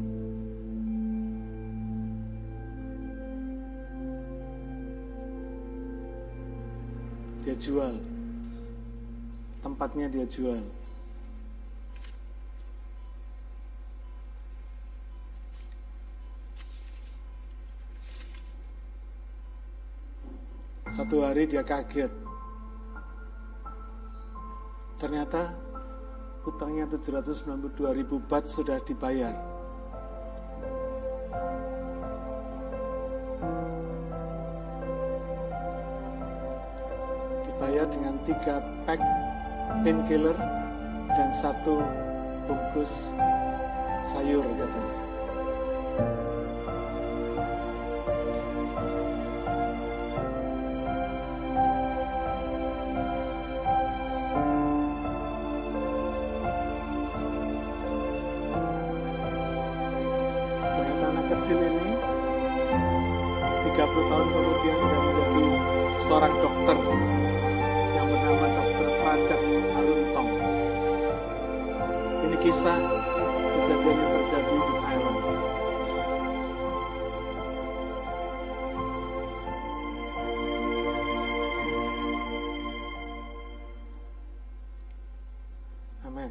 Dia jual. Tempatnya dia jual Satu hari dia kaget. Ternyata utangnya 792 ribu bat sudah dibayar. Dibayar dengan tiga pack painkiller dan satu bungkus sayur katanya. Kisah kejadian yang terjadi di Thailand. Amin.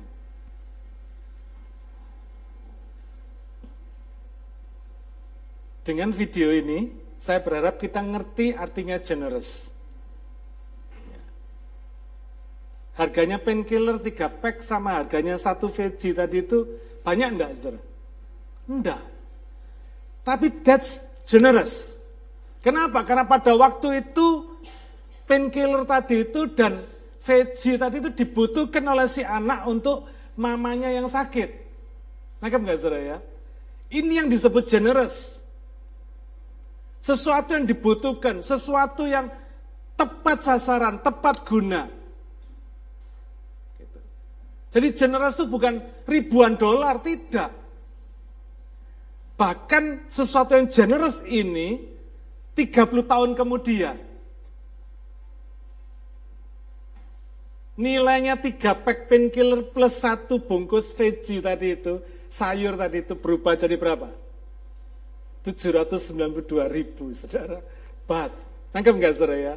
Dengan video ini, saya berharap kita ngerti artinya generous. Ya. Harganya painkiller 3 pack sama harganya satu veggie tadi itu banyak enggak, saudara? Enggak. Tapi that's generous. Kenapa? Karena pada waktu itu painkiller tadi itu dan veggie tadi itu dibutuhkan oleh si anak untuk mamanya yang sakit. Nangkep nggak saudara ya? Ini yang disebut generous. Sesuatu yang dibutuhkan, sesuatu yang tepat sasaran, tepat guna. Jadi generous itu bukan ribuan dolar, tidak. Bahkan sesuatu yang generous ini 30 tahun kemudian. Nilainya 3 pack painkiller plus satu bungkus veggie tadi itu, sayur tadi itu berubah jadi berapa? 792 ribu, saudara. Bat. Nangkep nggak, saudara ya?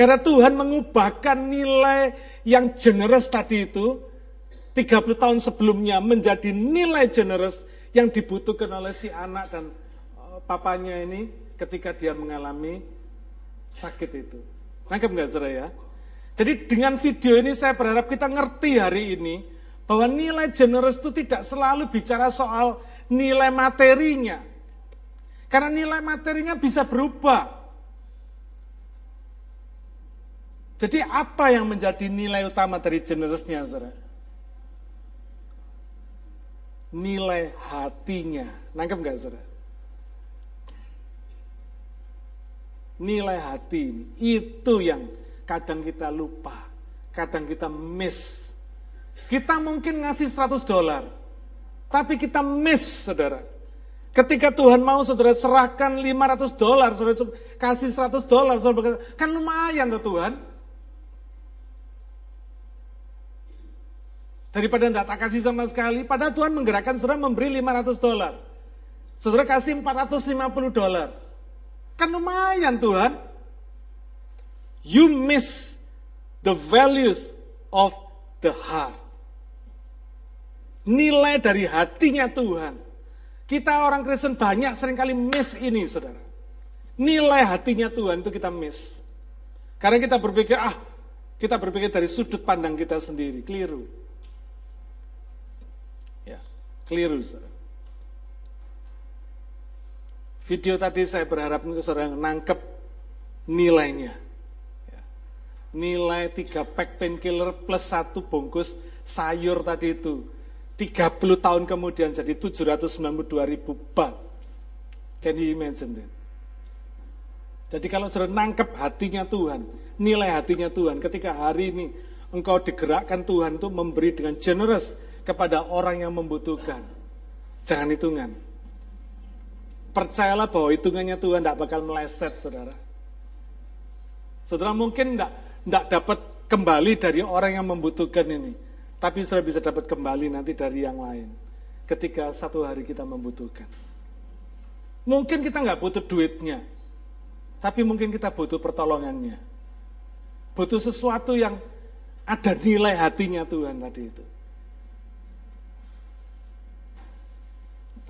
Karena Tuhan mengubahkan nilai yang generous tadi itu, 30 tahun sebelumnya menjadi nilai generous yang dibutuhkan oleh si anak dan uh, papanya ini ketika dia mengalami sakit itu. Nangkep nggak, saudara ya? Jadi dengan video ini saya berharap kita ngerti hari ini bahwa nilai generous itu tidak selalu bicara soal nilai materinya. Karena nilai materinya bisa berubah. Jadi apa yang menjadi nilai utama dari generousnya, saudara? Nilai hatinya. Nangkep nggak, saudara? Nilai hati ini, itu yang kadang kita lupa, kadang kita miss. Kita mungkin ngasih 100 dolar, tapi kita miss, saudara. Ketika Tuhan mau saudara serahkan 500 dolar, saudara kasih 100 dolar, saudara kan lumayan tuh Tuhan. Daripada tidak tak kasih sama sekali, padahal Tuhan menggerakkan saudara memberi 500 dolar. Saudara kasih 450 dolar. Kan lumayan Tuhan. You miss the values of the heart. Nilai dari hatinya Tuhan. Kita orang Kristen banyak sering kali miss ini, saudara. Nilai hatinya Tuhan itu kita miss. Karena kita berpikir, ah, kita berpikir dari sudut pandang kita sendiri. Keliru. Keliru, saudara. Video tadi saya berharap saudara nangkep nilainya. Ya. Nilai 3 pack painkiller plus satu bungkus sayur tadi itu. 30 tahun kemudian jadi 792 ribu bat. Can you imagine that? Jadi kalau saudara nangkep hatinya Tuhan, nilai hatinya Tuhan, ketika hari ini engkau digerakkan Tuhan untuk memberi dengan generous, kepada orang yang membutuhkan. Jangan hitungan. Percayalah bahwa hitungannya Tuhan tidak bakal meleset, saudara. Saudara mungkin tidak, tidak dapat kembali dari orang yang membutuhkan ini. Tapi saudara bisa dapat kembali nanti dari yang lain. Ketika satu hari kita membutuhkan. Mungkin kita nggak butuh duitnya. Tapi mungkin kita butuh pertolongannya. Butuh sesuatu yang ada nilai hatinya Tuhan tadi itu.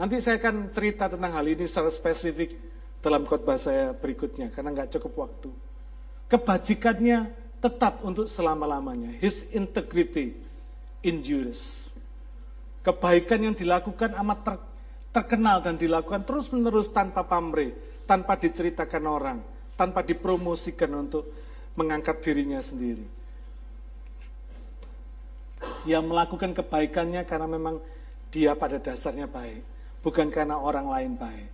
Nanti saya akan cerita tentang hal ini secara spesifik dalam khotbah saya berikutnya, karena nggak cukup waktu. Kebajikannya tetap untuk selama-lamanya. His integrity endures. Kebaikan yang dilakukan amat ter, terkenal dan dilakukan terus-menerus tanpa pamrih, tanpa diceritakan orang, tanpa dipromosikan untuk mengangkat dirinya sendiri. Yang melakukan kebaikannya karena memang dia pada dasarnya baik bukan karena orang lain baik.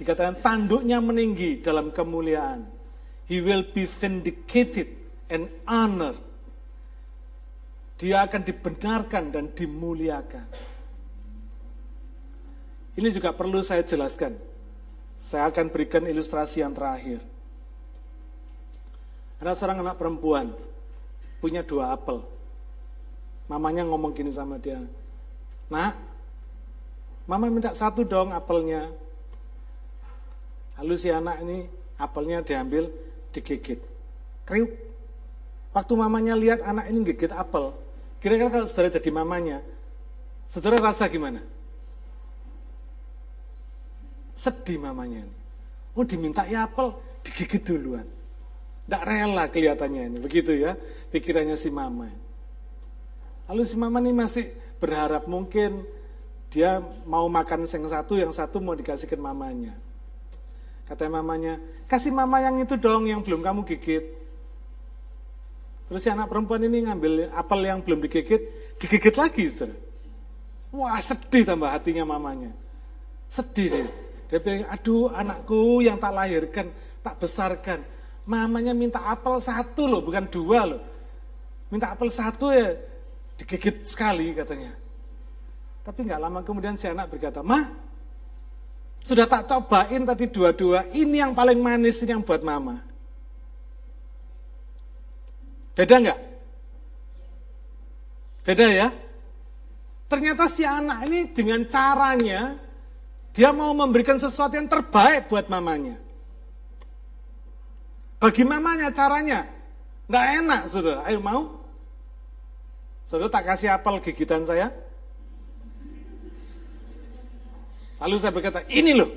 Dikatakan tanduknya meninggi dalam kemuliaan. He will be vindicated and honored. Dia akan dibenarkan dan dimuliakan. Ini juga perlu saya jelaskan. Saya akan berikan ilustrasi yang terakhir. Ada seorang anak perempuan punya dua apel. Mamanya ngomong gini sama dia, Nak, Mama minta satu dong apelnya. Lalu si anak ini apelnya diambil, digigit. Kriuk. Waktu mamanya lihat anak ini gigit apel, kira-kira kalau saudara jadi mamanya, saudara rasa gimana? Sedih mamanya. Oh diminta ya apel, digigit duluan. Tidak rela kelihatannya ini, begitu ya pikirannya si mama. Lalu si mama ini masih berharap mungkin dia mau makan yang satu, yang satu mau dikasihkan mamanya. Kata mamanya, kasih mama yang itu dong yang belum kamu gigit. Terus si anak perempuan ini ngambil apel yang belum digigit, digigit lagi. Saudara. Wah sedih tambah hatinya mamanya. Sedih deh. Dia bilang, aduh anakku yang tak lahirkan, tak besarkan. Mamanya minta apel satu loh, bukan dua loh. Minta apel satu ya digigit sekali katanya. Tapi nggak lama kemudian si anak berkata, Mah, sudah tak cobain tadi dua-dua, ini yang paling manis, ini yang buat mama. Beda nggak? Beda ya? Ternyata si anak ini dengan caranya, dia mau memberikan sesuatu yang terbaik buat mamanya. Bagi mamanya caranya, nggak enak saudara, ayo mau? Saudara tak kasih apel gigitan saya? Lalu saya berkata, ini loh,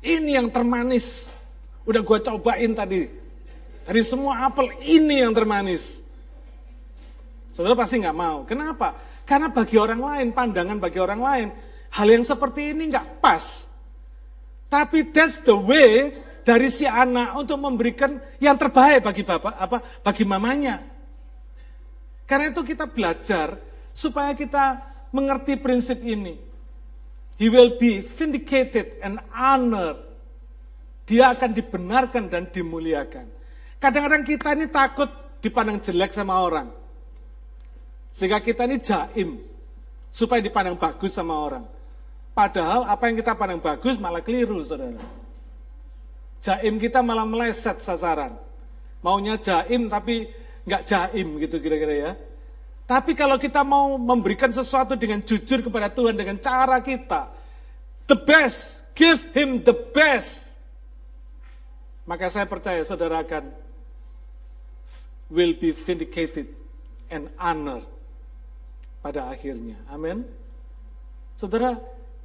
ini yang termanis. Udah gua cobain tadi. Dari semua apel, ini yang termanis. Saudara pasti nggak mau. Kenapa? Karena bagi orang lain, pandangan bagi orang lain, hal yang seperti ini nggak pas. Tapi that's the way dari si anak untuk memberikan yang terbaik bagi bapak, apa, bagi mamanya. Karena itu kita belajar supaya kita mengerti prinsip ini. He will be vindicated and honored. Dia akan dibenarkan dan dimuliakan. Kadang-kadang kita ini takut dipandang jelek sama orang. Sehingga kita ini jaim. Supaya dipandang bagus sama orang. Padahal apa yang kita pandang bagus malah keliru, saudara. Jaim kita malah meleset sasaran. Maunya jaim tapi nggak jaim gitu kira-kira ya. Tapi kalau kita mau memberikan sesuatu dengan jujur kepada Tuhan dengan cara kita, the best, give him the best. Maka saya percaya saudara akan will be vindicated and honored pada akhirnya. Amin. Saudara,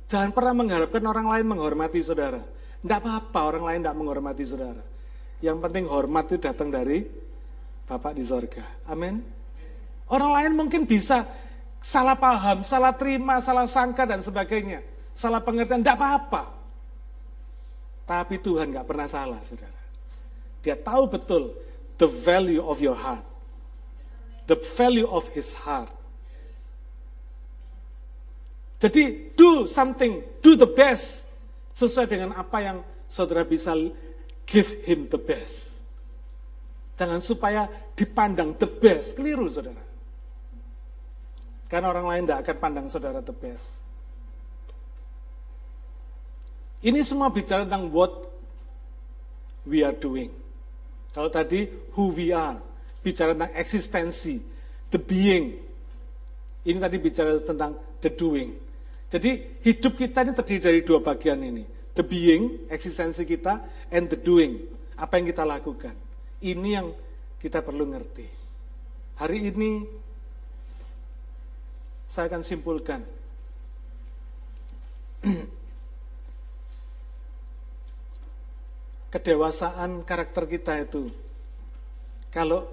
jangan pernah mengharapkan orang lain menghormati saudara. Tidak apa-apa orang lain tidak menghormati saudara. Yang penting hormat itu datang dari Bapak di sorga. Amin. Orang lain mungkin bisa salah paham, salah terima, salah sangka dan sebagainya. Salah pengertian, tidak apa-apa. Tapi Tuhan nggak pernah salah, saudara. Dia tahu betul the value of your heart. The value of his heart. Jadi do something, do the best. Sesuai dengan apa yang saudara bisa give him the best. Jangan supaya dipandang the best. Keliru saudara. Karena orang lain tidak akan pandang saudara the best. Ini semua bicara tentang what we are doing. Kalau tadi who we are, bicara tentang eksistensi, the being. Ini tadi bicara tentang the doing. Jadi hidup kita ini terdiri dari dua bagian ini. The being, eksistensi kita, and the doing. Apa yang kita lakukan. Ini yang kita perlu ngerti. Hari ini saya akan simpulkan. Kedewasaan karakter kita itu, kalau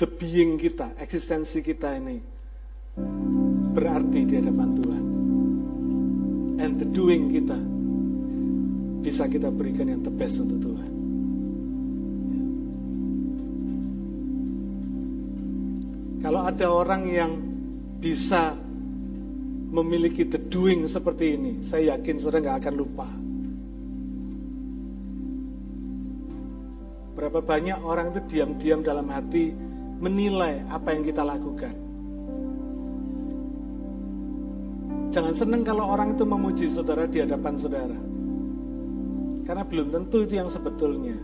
the being kita, eksistensi kita ini, berarti di hadapan Tuhan. And the doing kita, bisa kita berikan yang the best untuk Tuhan. Kalau ada orang yang bisa memiliki the doing seperti ini, saya yakin saudara nggak akan lupa. Berapa banyak orang itu diam-diam dalam hati menilai apa yang kita lakukan. Jangan senang kalau orang itu memuji saudara di hadapan saudara. Karena belum tentu itu yang sebetulnya.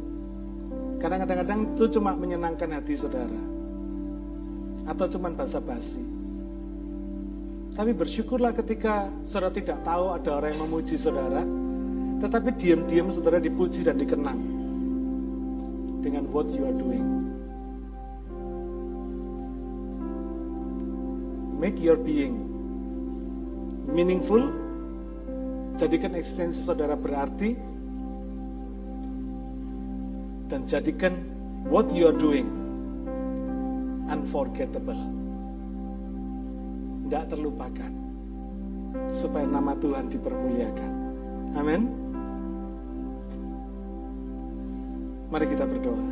Karena kadang-kadang itu cuma menyenangkan hati saudara. Atau cuma basa-basi. Tapi bersyukurlah ketika saudara tidak tahu ada orang yang memuji saudara, tetapi diam-diam saudara dipuji dan dikenang dengan what you are doing. Make your being meaningful, jadikan eksistensi saudara berarti, dan jadikan what you are doing unforgettable tidak terlupakan. Supaya nama Tuhan dipermuliakan. Amin. Mari kita berdoa.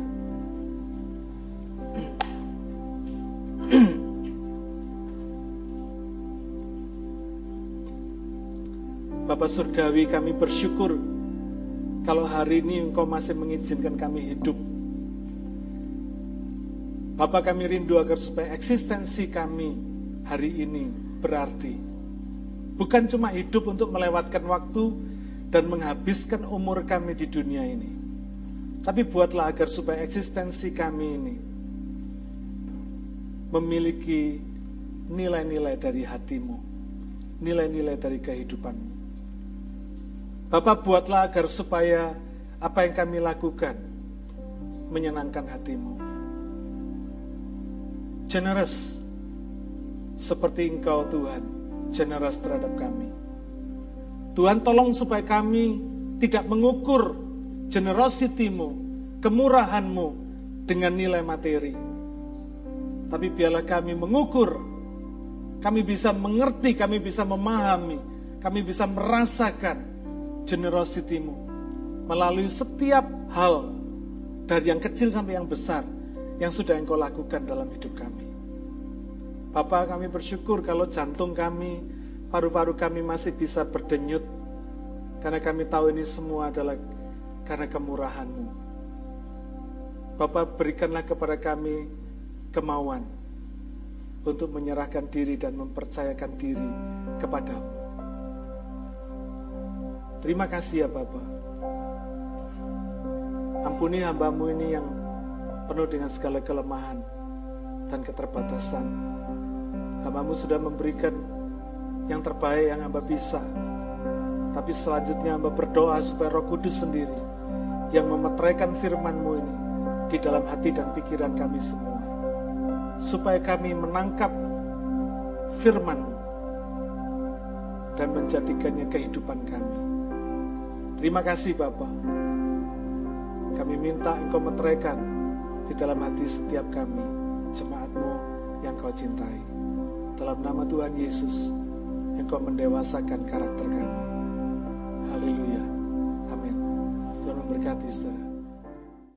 Bapak Surgawi kami bersyukur kalau hari ini Engkau masih mengizinkan kami hidup. Bapak kami rindu agar supaya eksistensi kami hari ini berarti. Bukan cuma hidup untuk melewatkan waktu dan menghabiskan umur kami di dunia ini. Tapi buatlah agar supaya eksistensi kami ini memiliki nilai-nilai dari hatimu, nilai-nilai dari kehidupanmu. Bapak buatlah agar supaya apa yang kami lakukan menyenangkan hatimu. Generous seperti Engkau Tuhan, generous terhadap kami. Tuhan tolong supaya kami tidak mengukur generosity-Mu, kemurahan-Mu dengan nilai materi. Tapi biarlah kami mengukur, kami bisa mengerti, kami bisa memahami, kami bisa merasakan generosity-Mu melalui setiap hal dari yang kecil sampai yang besar yang sudah Engkau lakukan dalam hidup kami. Bapak kami bersyukur kalau jantung kami, paru-paru kami masih bisa berdenyut. Karena kami tahu ini semua adalah karena kemurahan-Mu. Bapak berikanlah kepada kami kemauan untuk menyerahkan diri dan mempercayakan diri kepadamu. Terima kasih ya Bapak. Ampuni hambamu ini yang penuh dengan segala kelemahan dan keterbatasan. Hambamu sudah memberikan yang terbaik yang hamba bisa. Tapi selanjutnya hamba berdoa supaya roh kudus sendiri yang memeteraikan firmanmu ini di dalam hati dan pikiran kami semua. Supaya kami menangkap firmanmu dan menjadikannya kehidupan kami. Terima kasih Bapak. Kami minta Engkau meteraikan di dalam hati setiap kami, jemaatmu yang kau cintai. Dalam nama Tuhan Yesus, Engkau mendewasakan karakter kami. Haleluya. Amin. Tuhan memberkati saudara.